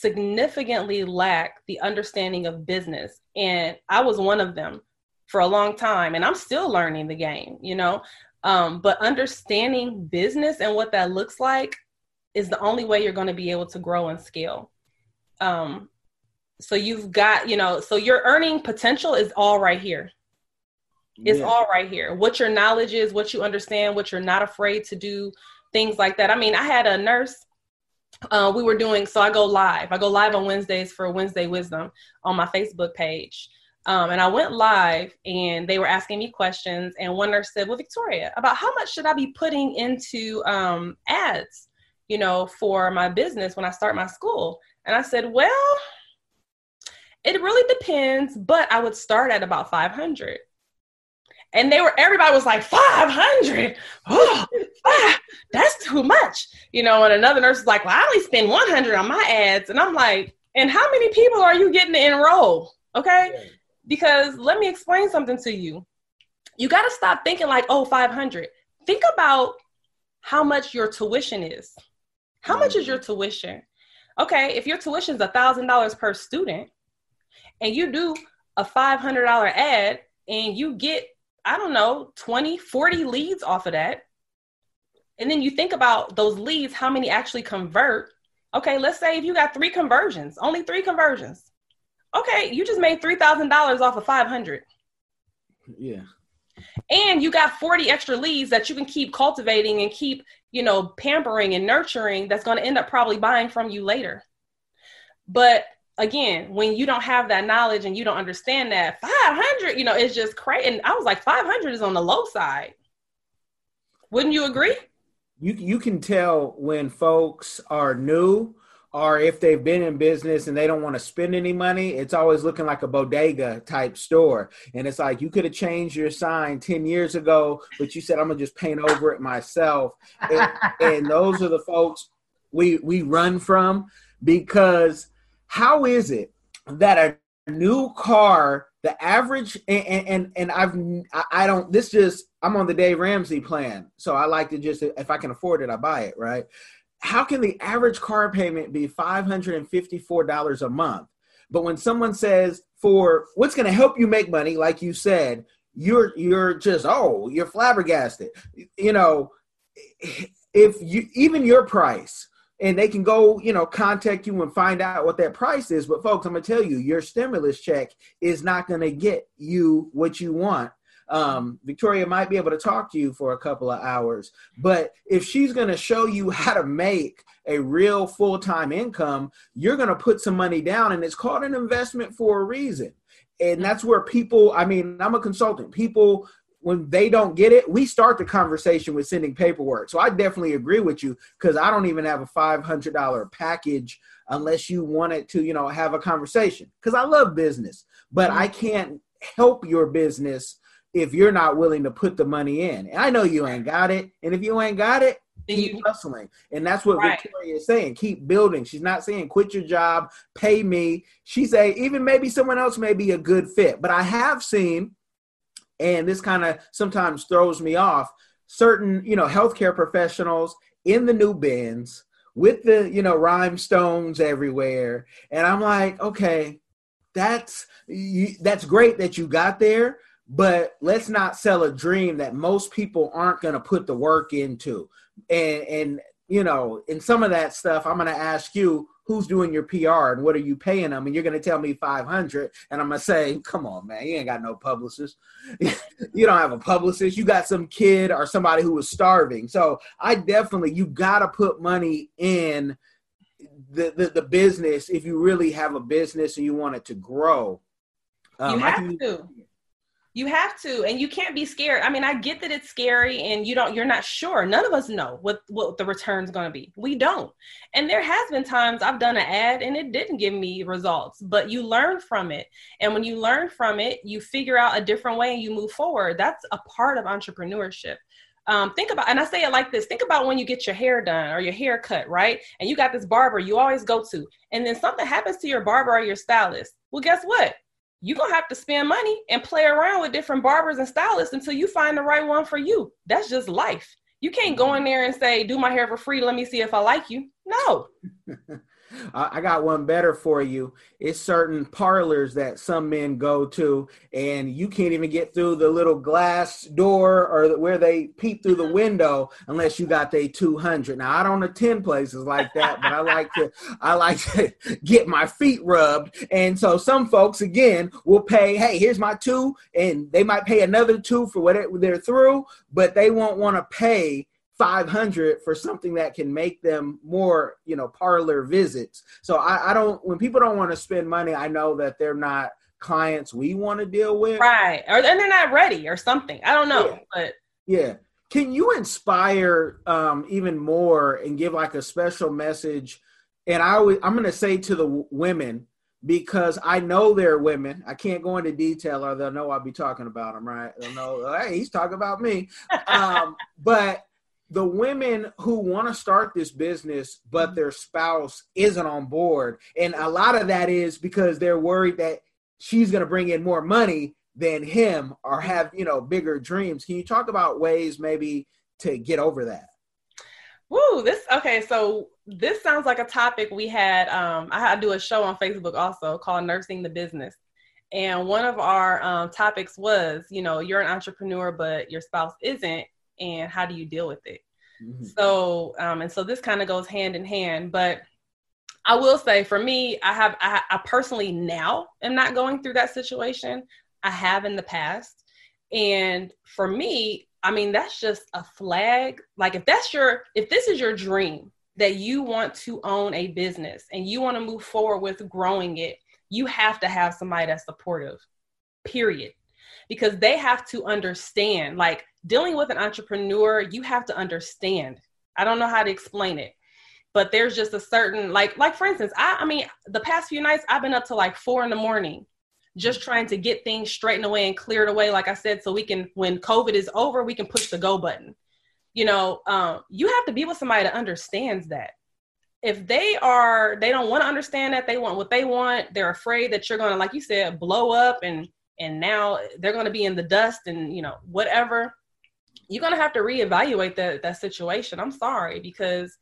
significantly lack the understanding of business. And I was one of them for a long time, and I'm still learning the game, you know? Um, but understanding business and what that looks like is the only way you're going to be able to grow and scale. Um, so you've got, you know, so your earning potential is all right here. It's yeah. all right here. What your knowledge is, what you understand, what you're not afraid to do, things like that. I mean, I had a nurse. Uh, we were doing so. I go live. I go live on Wednesdays for Wednesday Wisdom on my Facebook page. Um, and I went live, and they were asking me questions. And one nurse said, "Well, Victoria, about how much should I be putting into um, ads, you know, for my business when I start my school?" And I said, "Well, it really depends, but I would start at about 500." And they were everybody was like 500 oh ah, that's too much. You know and another nurse was like well i only spend 100 on my ads. And i'm like and how many people are you getting to enroll? Okay? Because let me explain something to you. You got to stop thinking like oh 500 think about how much your tuition is. How much is your tuition? Okay if your tuition is a thousand dollars per student and you do a $500 ad and you get I don't know, 20, 40 leads off of that. And then you think about those leads, how many actually convert. Okay, let's say if you got three conversions, only three conversions. Okay, you just made $3,000 off of 500. Yeah. And you got 40 extra leads that you can keep cultivating and keep, you know, pampering and nurturing that's going to end up probably buying from you later. But again, when you don't have that knowledge and you don't understand that 500, you know, it's just crazy. And I was like, 500 is on the low side. Wouldn't you agree? You you can tell when folks are new or if they've been in business and they don't want to spend any money, it's always looking like a bodega type store. And it's like you could have changed your sign 10 years ago, but you said I'm gonna just paint over it myself. and, and those are the folks we we run from because how is it that a new car the average and and, and i've i don't this just i'm on the dave ramsey plan so i like to just if i can afford it i buy it right? How can the average car payment be $554 a month? But when someone says for what's going to help you make money? like you said you're you're just oh you're flabbergasted. You know if you even your price and they can go, you know, contact you and find out what that price is. But folks, I'm gonna tell you, your stimulus check is not gonna get you what you want. Um, Victoria might be able to talk to you for a couple of hours, but if she's gonna show you how to make a real full time income, you're gonna put some money down, and it's called an investment for a reason. And that's where people, I mean, I'm a consultant. People when they don't get it, we start the conversation with sending paperwork. So I definitely agree with you because I don't even have a five hundred dollar package unless you wanted to, you know, have a conversation. Because I love business, but I can't help your business if you're not willing to put the money in. And I know you ain't got it, and if you ain't got it, keep hustling. And that's what right. Victoria is saying. Keep building. She's not saying quit your job, pay me. She's saying even maybe someone else may be a good fit. But I have seen and this kind of sometimes throws me off certain you know healthcare professionals in the new Benz with the you know rhinestones everywhere. And i'm like okay that's you, that's great that you got there but let's not sell a dream that most people aren't going to put the work into. And and you know in some of that stuff i'm going to ask you who's doing your PR and what are you paying them? And you're going to tell me 500. And I'm going to say, come on, man, you ain't got no publicist. <laughs> you don't have a publicist. You got some kid or somebody who was starving. So I definitely, you got to put money in the, the, the, business if you really have a business and you want it to grow. Um, you have to. You have to, and you can't be scared. I mean, I get that it's scary and you don't, you're not sure. None of us know what, what the return's going to be. We don't. And there has been times I've done an ad and it didn't give me results, but you learn from it. And when you learn from it, you figure out a different way and you move forward. That's a part of entrepreneurship. Um, think about, and I say it like this think about when you get your hair done or your hair cut, right? And you got this barber you always go to, and then something happens to your barber or your stylist. Well, guess what? You're gonna have to spend money and play around with different barbers and stylists until you find the right one for you. That's just life. You can't go mm-hmm. in there and say, "Do my hair for free. Let me see if I like you." No. <laughs> I got one better for you. It's certain parlors that some men go to, and you can't even get through the little glass door or where they peep through the mm-hmm. window unless you got the 200. Now I don't attend places like that, but I like to I like to <laughs> get my feet rubbed. And so some folks again will pay, hey, here's my two, and they might pay another two for whatever they're through, but they won't want to pay 500 for something that can make them more you know parlor visits so I, I don't when people don't want to spend money i know that they're not clients we want to deal with right or and they're not ready or something i don't know yeah. but yeah can you inspire um, even more and give like a special message and i always i'm going to say to the women because I know they're women. I can't go into detail or they'll know I'll be talking about them, right? They'll know, hey, he's talking about me. Um, but the women who want to start this business but their spouse isn't on board. And a lot of that is because they're worried that she's going to bring in more money than him or have you know bigger dreams. Can you talk about ways maybe to get over that? Woo, this okay, so this sounds like a topic we had um I to do a show on Facebook also called Nursing the Business. And one of our um, topics was, you know, you're an entrepreneur, but your spouse isn't and how do you deal with it? Mm-hmm. so um, and so this kind of goes hand in hand but i will say for me i have I, I personally now am not going through that situation. I have in the past. And for me i mean that's just a flag. Like if that's your if this is your dream that you want to own a business and you want to move forward with growing it you have to have somebody that's supportive period. Because they have to understand like dealing with an entrepreneur you have to understand. I don't know how to explain it but there's just a certain like like for instance i i mean the past few nights i've been up to like four in the morning just trying to get things straightened away and cleared away like i said so we can when covid is over we can push the go button. You know um, you have to be with somebody that understands that. If they are they don't want to understand that they want what they want they're afraid that you're to like you said blow up and and now they're to be in the dust and you know whatever you're to have to reevaluate that that situation. I'm sorry because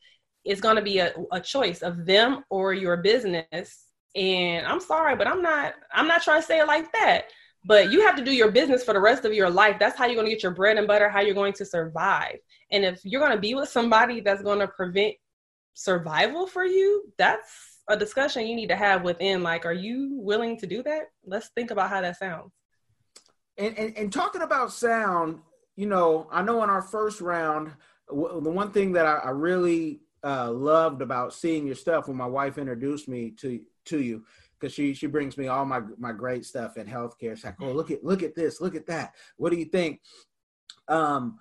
it's to be a, a choice of them or your business. And i'm sorry but i'm not i'm not trying to say it like that. But you have to do your business for the rest of your life. That's how you're to get your bread and butter how you're going to survive. And if you're to be with somebody that's to prevent survival for you that's a discussion you need to have within like are you willing to do that? Let's think about how that sounds. And and, and talking about sound you know i know in our first round w- the one thing that i, I really uh, loved about seeing your stuff when my wife introduced me to to you because she she brings me all my my great stuff in healthcare. She's like, oh look at look at this, look at that. What do you think? Um,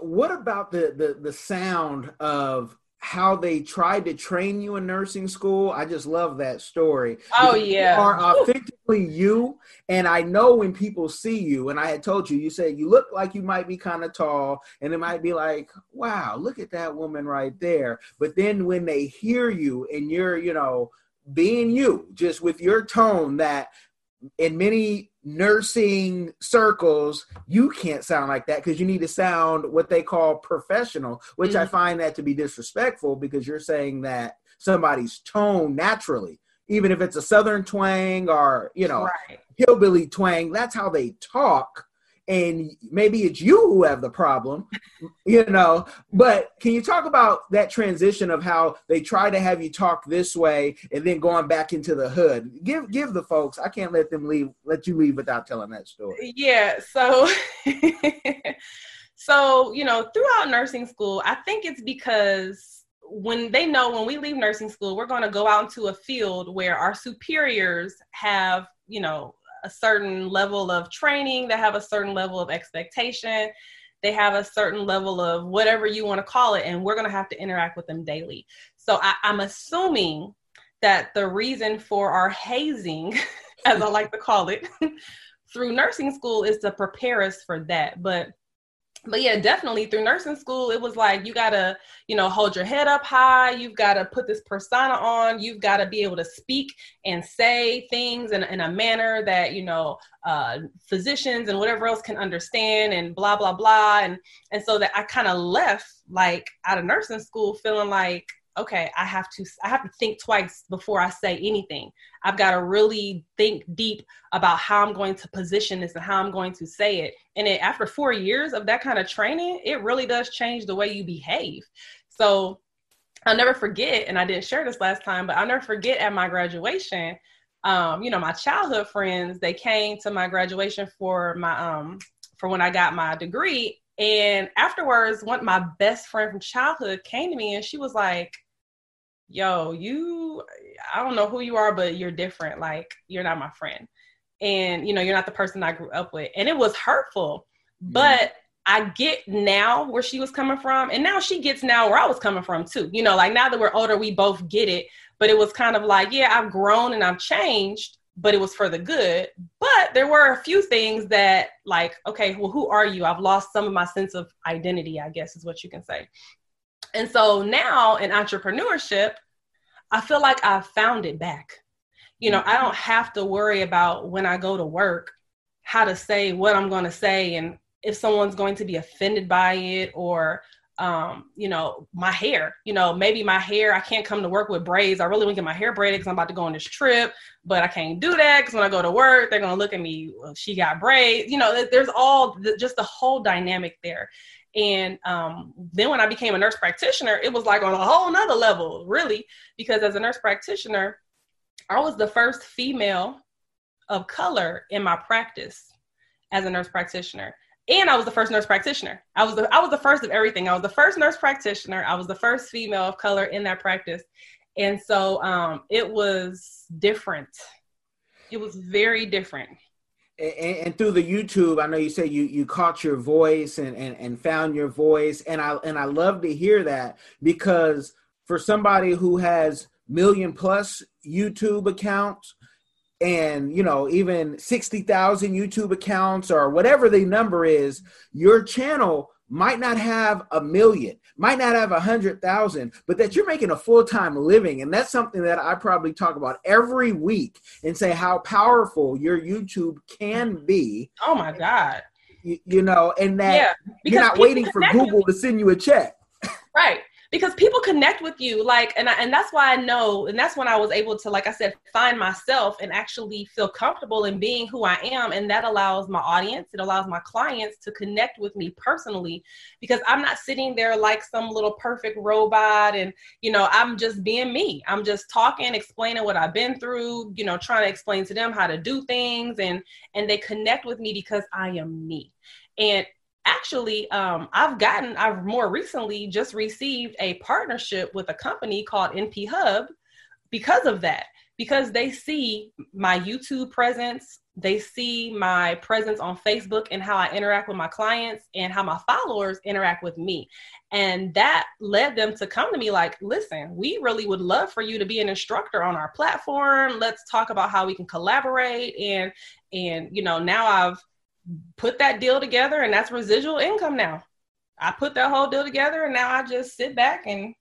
what about the the the sound of how they tried to train you in nursing school. I just love that story. Oh yeah. You are authentically you. And I know when people see you, and I had told you, you said you look like you might be kind of tall, and it might be like, wow, look at that woman right there. But then when they hear you and you're, you know, being you, just with your tone that in many nursing circles, you can't sound like that because you need to sound what they call professional, which mm-hmm. I find that to be disrespectful because you're saying that somebody's tone naturally, even if it's a southern twang or, you know, right. hillbilly twang, that's how they talk and maybe it's you who have the problem, <laughs> you know. But can you talk about that transition of how they try to have you talk this way and then going back into the hood? Give give the folks. I can't let them leave. Let you leave without telling that story. Yeah. So. <laughs> so you know throughout nursing school i think it's because when they know when we leave nursing school we're going to go out into a field where our superiors have you know a certain level of training, they have a certain level of expectation, they have a certain level of whatever you want to call it, and we're going to have to interact with them daily. So I, I'm assuming that the reason for our hazing, <laughs> as I like to call it, <laughs> through nursing school is to prepare us for that. But but yeah, definitely through nursing school, it was like you gotta, you know, hold your head up high. You've got to put this persona on. You've got to be able to speak and say things in, in a manner that you know uh, physicians and whatever else can understand, and blah blah blah. And and so that I kind of left like out of nursing school feeling like okay i have to i have to think twice before i say anything. I've got to really think deep about how i'm going to position this and how i'm going to say it. And it, after four years of that kind of training it really does change the way you behave. So i'll never forget and i didn't share this last time but i'll never forget at my graduation um, you know my childhood friends they came to my graduation for my um for when i got my degree. And afterwards, one my best friend from childhood came to me and she was like, yo, you, I don't know who you are, but you're different. Like, you're not my friend. And, you know, you're not the person I grew up with. And it was hurtful. Mm-hmm. But I get now where she was coming from. And now she gets now where I was coming from too. You know, like now that we're older, we both get it. But it was kind of like, yeah, I've grown and I've changed, but it was for the good. But there were a few things that, like, okay, well, who are you? I've lost some of my sense of identity, I guess is what you can say. And so now in entrepreneurship, I feel like I've found it back. You know, I don't have to worry about when I go to work how to say what I'm going to say and if someone's going to be offended by it or um, you know, my hair. You know, maybe my hair, I can't come to work with braids. I really want to get my hair braided because I'm about to go on this trip, but I can't do that because when I go to work, they're going to look at me, well, she got braids. You know, there's all the, just the whole dynamic there. And um, then when I became a nurse practitioner, it was like on a whole nother level, really, because as a nurse practitioner, I was the first female of color in my practice as a nurse practitioner. And I was the first nurse practitioner. I was the I was the first of everything. I was the first nurse practitioner. I was the first female of color in that practice. And so um, it was different. It was very different and, and, through the YouTube, I know you said you you caught your voice and, and and found your voice, and I and I love to hear that because for somebody who has million plus YouTube accounts, and you know even sixty thousand YouTube accounts or whatever the number is, your channel might not have a million, might not have a hundred thousand, but that you're making a full time living. And that's something that I probably talk about every week and say how powerful your YouTube can be. Oh my God. You, you know, and that yeah, you're not waiting for Google to send you a check. Right because people connect with you like and I, and that's why I know and that's when I was able to like I said find myself and actually feel comfortable in being who I am and that allows my audience it allows my clients to connect with me personally because I'm not sitting there like some little perfect robot and you know I'm just being me. I'm just talking explaining what I've been through you know trying to explain to them how to do things and and they connect with me because I am me. And actually um, i've gotten i've more recently just received a partnership with a company called np hub because of that because they see my youtube presence they see my presence on facebook and how i interact with my clients and how my followers interact with me. And that led them to come to me like listen we really would love for you to be an instructor on our platform. Let's talk about how we can collaborate and and you know now i've put that deal together and that's residual income now. I put that whole deal together and now I just sit back and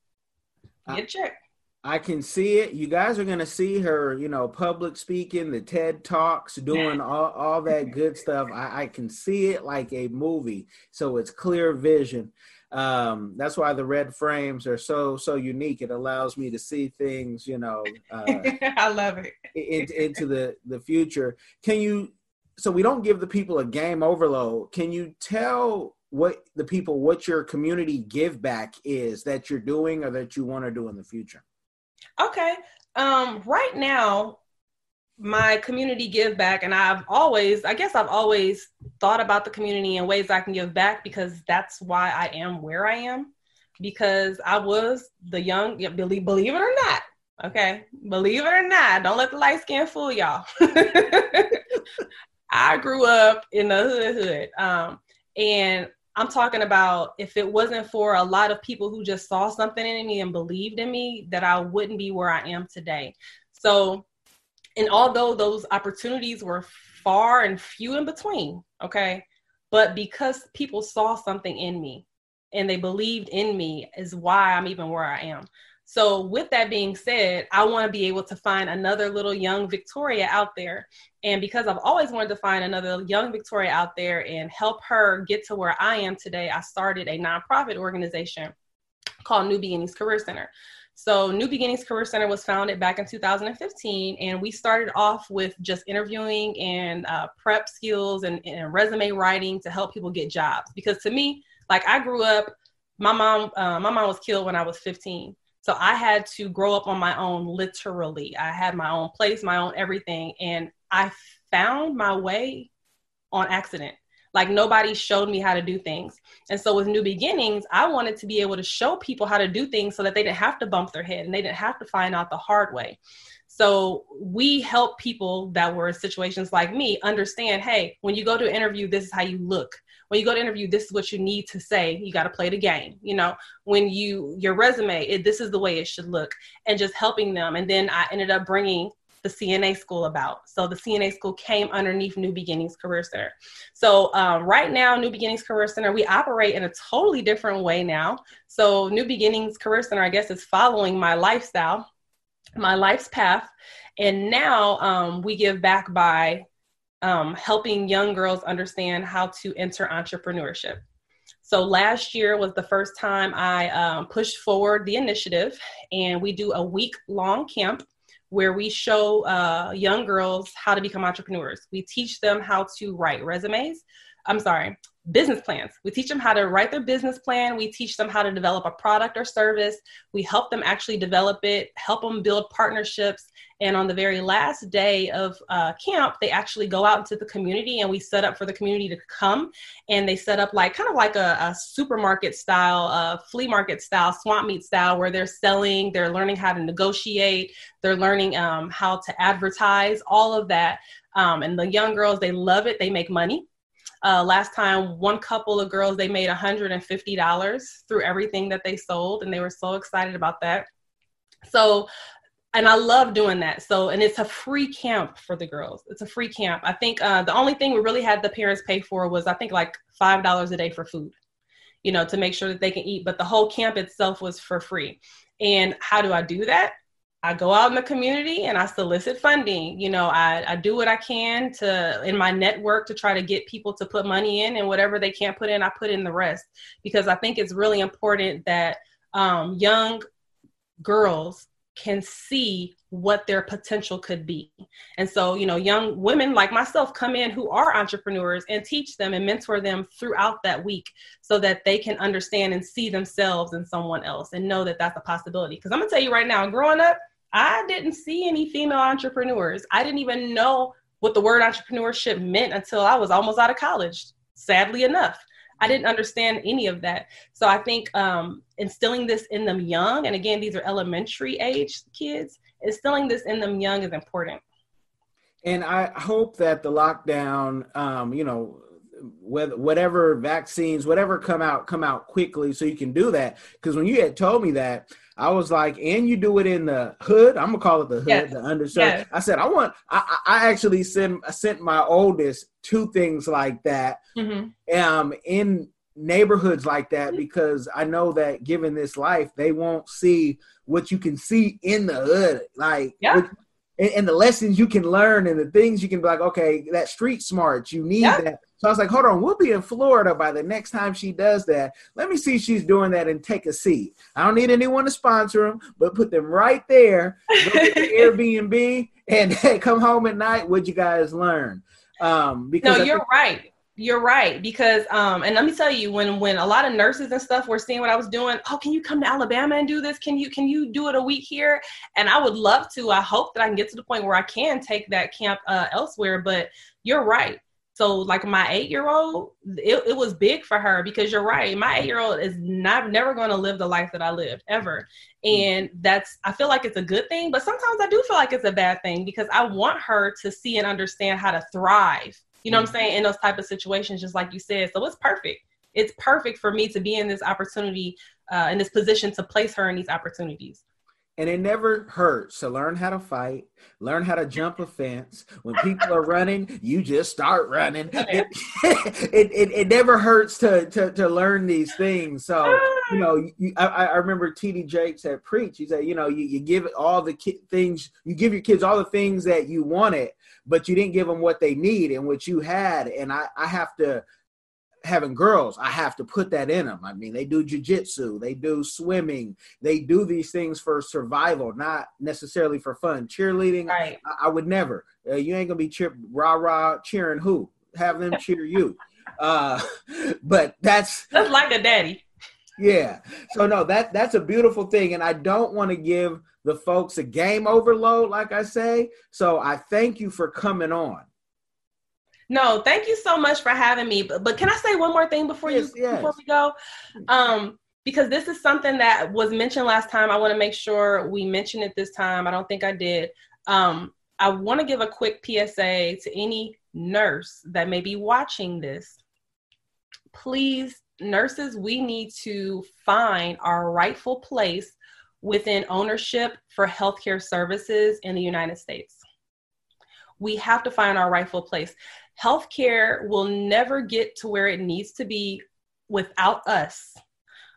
get a check. I can see it. You guys are going to see her, you know, public speaking, the TED Talks, doing all, all that good stuff. I, I can see it like a movie. So it's clear vision. Um, that's why the red frames are so, so unique. It allows me to see things, you know, uh, <laughs> I love it. in, into the, the future. Can you so we don't give the people a game overload. Can you tell what the people what your community give back is that you're doing or that you want to do in the future? Okay. Um, right now, my community give back, and I've always, I guess, I've always thought about the community and ways I can give back because that's why I am where I am. Because I was the young, believe believe it or not, Okay, believe it or not, don't let the light skin fool y'all. <laughs> I grew up in the hood hood. Um, and I'm talking about if it wasn't for a lot of people who just saw something in me and believed in me, that I wouldn't be where I am today. So, and although those opportunities were far and few in between, okay, but because people saw something in me and they believed in me, is why I'm even where I am. So, with that being said, I want to be able to find another little young Victoria out there. And because I've always wanted to find another young Victoria out there and help her get to where I am today, I started a nonprofit organization called New Beginnings Career Center. So, New Beginnings Career Center was founded back in 2015, and we started off with just interviewing and uh, prep skills and, and, resume writing to help people get jobs. Because to me, like I grew up, my mom, uh, my mom was killed when I was 15. So I had to grow up on my own, literally. I had my own place, my own everything. And I found my way on accident. Like nobody showed me how to do things. And so with New Beginnings, I wanted to be able to show people how to do things so that they didn't have to bump their head and they didn't have to find out the hard way. So we help people that were in situations like me understand hey, when you go to interview, this is how you look when you go to interview this is what you need to say you got to play the game you know when you your resume it, this is the way it should look and just helping them and then i ended up bringing the CNA school about. So the CNA school came underneath New Beginnings Career Center. So um, right now, New Beginnings Career Center, we operate in a totally different way now. So New Beginnings Career Center, I guess, is following my lifestyle, my life's path. And now um, we give back by um, helping young girls understand how to enter entrepreneurship. So last year was the first time I um, pushed forward the initiative, and we do a week long camp where we show uh, young girls how to become entrepreneurs. We teach them how to write resumes. I'm sorry, business plans. We teach them how to write their business plan. We teach them how to develop a product or service. We help them actually develop it, help them build partnerships, and on the very last day of uh, camp, they actually go out into the community and we set up for the community to come. And they set up like kind of like a, a supermarket style, uh, flea market style, swamp meet style, where they're selling, they're learning how to negotiate, they're learning um, how to advertise, all of that. Um, and the young girls, they love it, they make money. Uh, last time, one couple of girls they made $150 through everything that they sold, and they were so excited about that. So and I love doing that. So, and it's a free camp for the girls. It's a free camp. I think uh, the only thing we really had the parents pay for was I think like five dollars a day for food, you know, to make sure that they can eat. But the whole camp itself was for free. And how do I do that? I go out in the community and I solicit funding. You know, I, I do what I can to in my network to try to get people to put money in, and whatever they can't put in, I put in the rest because I think it's really important that um, young girls can see what their potential could be. And so, you know, young women like myself come in who are entrepreneurs and teach them and mentor them throughout that week so that they can understand and see themselves in someone else and know that that's a possibility. Because I'm going to tell you right now, growing up, I didn't see any female entrepreneurs. I didn't even know what the word entrepreneurship meant until I was almost out of college, sadly enough. I didn't understand any of that. So I think um, instilling this in them young, and again, these are elementary age kids, instilling this in them young is important. And I hope that the lockdown, um, you know, whatever vaccines, whatever come out, come out quickly so you can do that. Because when you had told me that, I was like, and you do it in the hood. I'm gonna call it the hood, yes. the underserved. Yes. I said, I want. I, I actually sent I sent my oldest two things like that, mm-hmm. um, in neighborhoods like that mm-hmm. because I know that given this life, they won't see what you can see in the hood, like yeah. and, and, the lessons you can learn and the things you can be like, okay, that street smart, you need yeah. that so I was like, hold on, we'll be in Florida by the next time she does that. Let me see if she's doing that and take a seat. I don't need anyone to sponsor them, but put them right there. Go to the <laughs> Airbnb and <laughs> come home at night. What'd you guys learn? Um, because no, you're think- right. You're right because um and let me tell you when when a lot of nurses and stuff were seeing what I was doing, oh, can you come to Alabama and do this? Can you can you do it a week here? And I would love to. I hope that I can get to the point where I can take that camp uh, elsewhere. But you're right So, like my eight year old, it, it was big for her because you're right. My eight year old is not never going to live the life that I lived ever. And that's, I feel like it's a good thing, but sometimes I do feel like it's a bad thing because I want her to see and understand how to thrive. You know what I'm saying? In those type of situations, just like you said. So it's perfect. It's perfect for me to be in this opportunity, uh, in this position to place her in these opportunities and it never hurts to learn how to fight, learn how to jump a fence. When people are running, you just start running. <laughs> It, <laughs> it, it, it, never hurts to, to, to learn these things. So, you know, you, I, I remember TD Jakes had preached. He said, you know, you, you give all the ki- things, you give your kids all the things that you wanted, but you didn't give them what they need and what you had. And I, I have to having girls, I have to put that in them. I mean, they do jujitsu, they do swimming, they do these things for survival, not necessarily for fun. Cheerleading, right. I, I would never. Uh, you ain't gonna be cheer rah rah cheering who? Have them cheer you. <laughs> Uh, <laughs> but that's that's like a daddy. Yeah. So no, that that's a beautiful thing, and I don't want to give the folks a game overload, like I say. So I thank you for coming on. No, thank you so much for having me. But, but can I say one more thing before yes, you yes. before we go? Um, because this is something that was mentioned last time. I want to make sure we mention it this time. I don't think I did. Um, I want to give a quick PSA to any nurse that may be watching this. Please, nurses, we need to find our rightful place within ownership for healthcare services in the United States. We have to find our rightful place healthcare will never get to where it needs to be without us,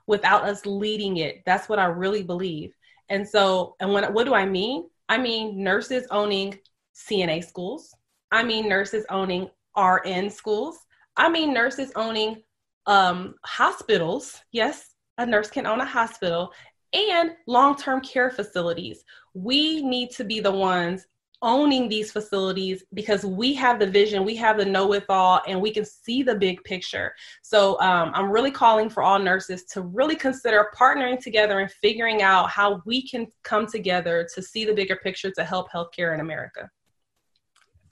without us leading it. That's what I really believe. And so, and when, what do I mean? I mean nurses owning CNA schools. I mean nurses owning RN schools. I mean nurses owning um, hospitals. Yes, a nurse can own a hospital and long term care facilities. We need to be the ones owning these facilities because we have the vision, we have the know with all, and we can see the big picture. So um, I'm really calling for all nurses to really consider partnering together and figuring out how we can come together to see the bigger picture to help healthcare in America.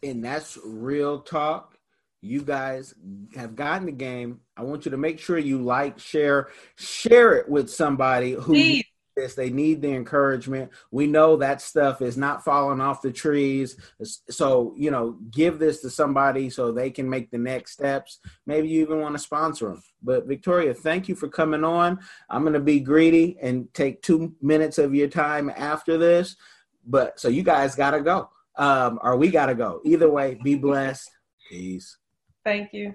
And that's real talk. You guys have gotten the game. I want you to make sure you like, share, share it with somebody who Please this. They need the encouragement. We know that stuff is not falling off the trees. So, you know, give this to somebody so they can make the next steps. Maybe you even want to sponsor them. But Victoria, thank you for coming on. I'm going to be greedy and take two minutes of your time after this. But so you guys got to go. Um, or we got to go. Either way, be blessed. Peace. Thank you.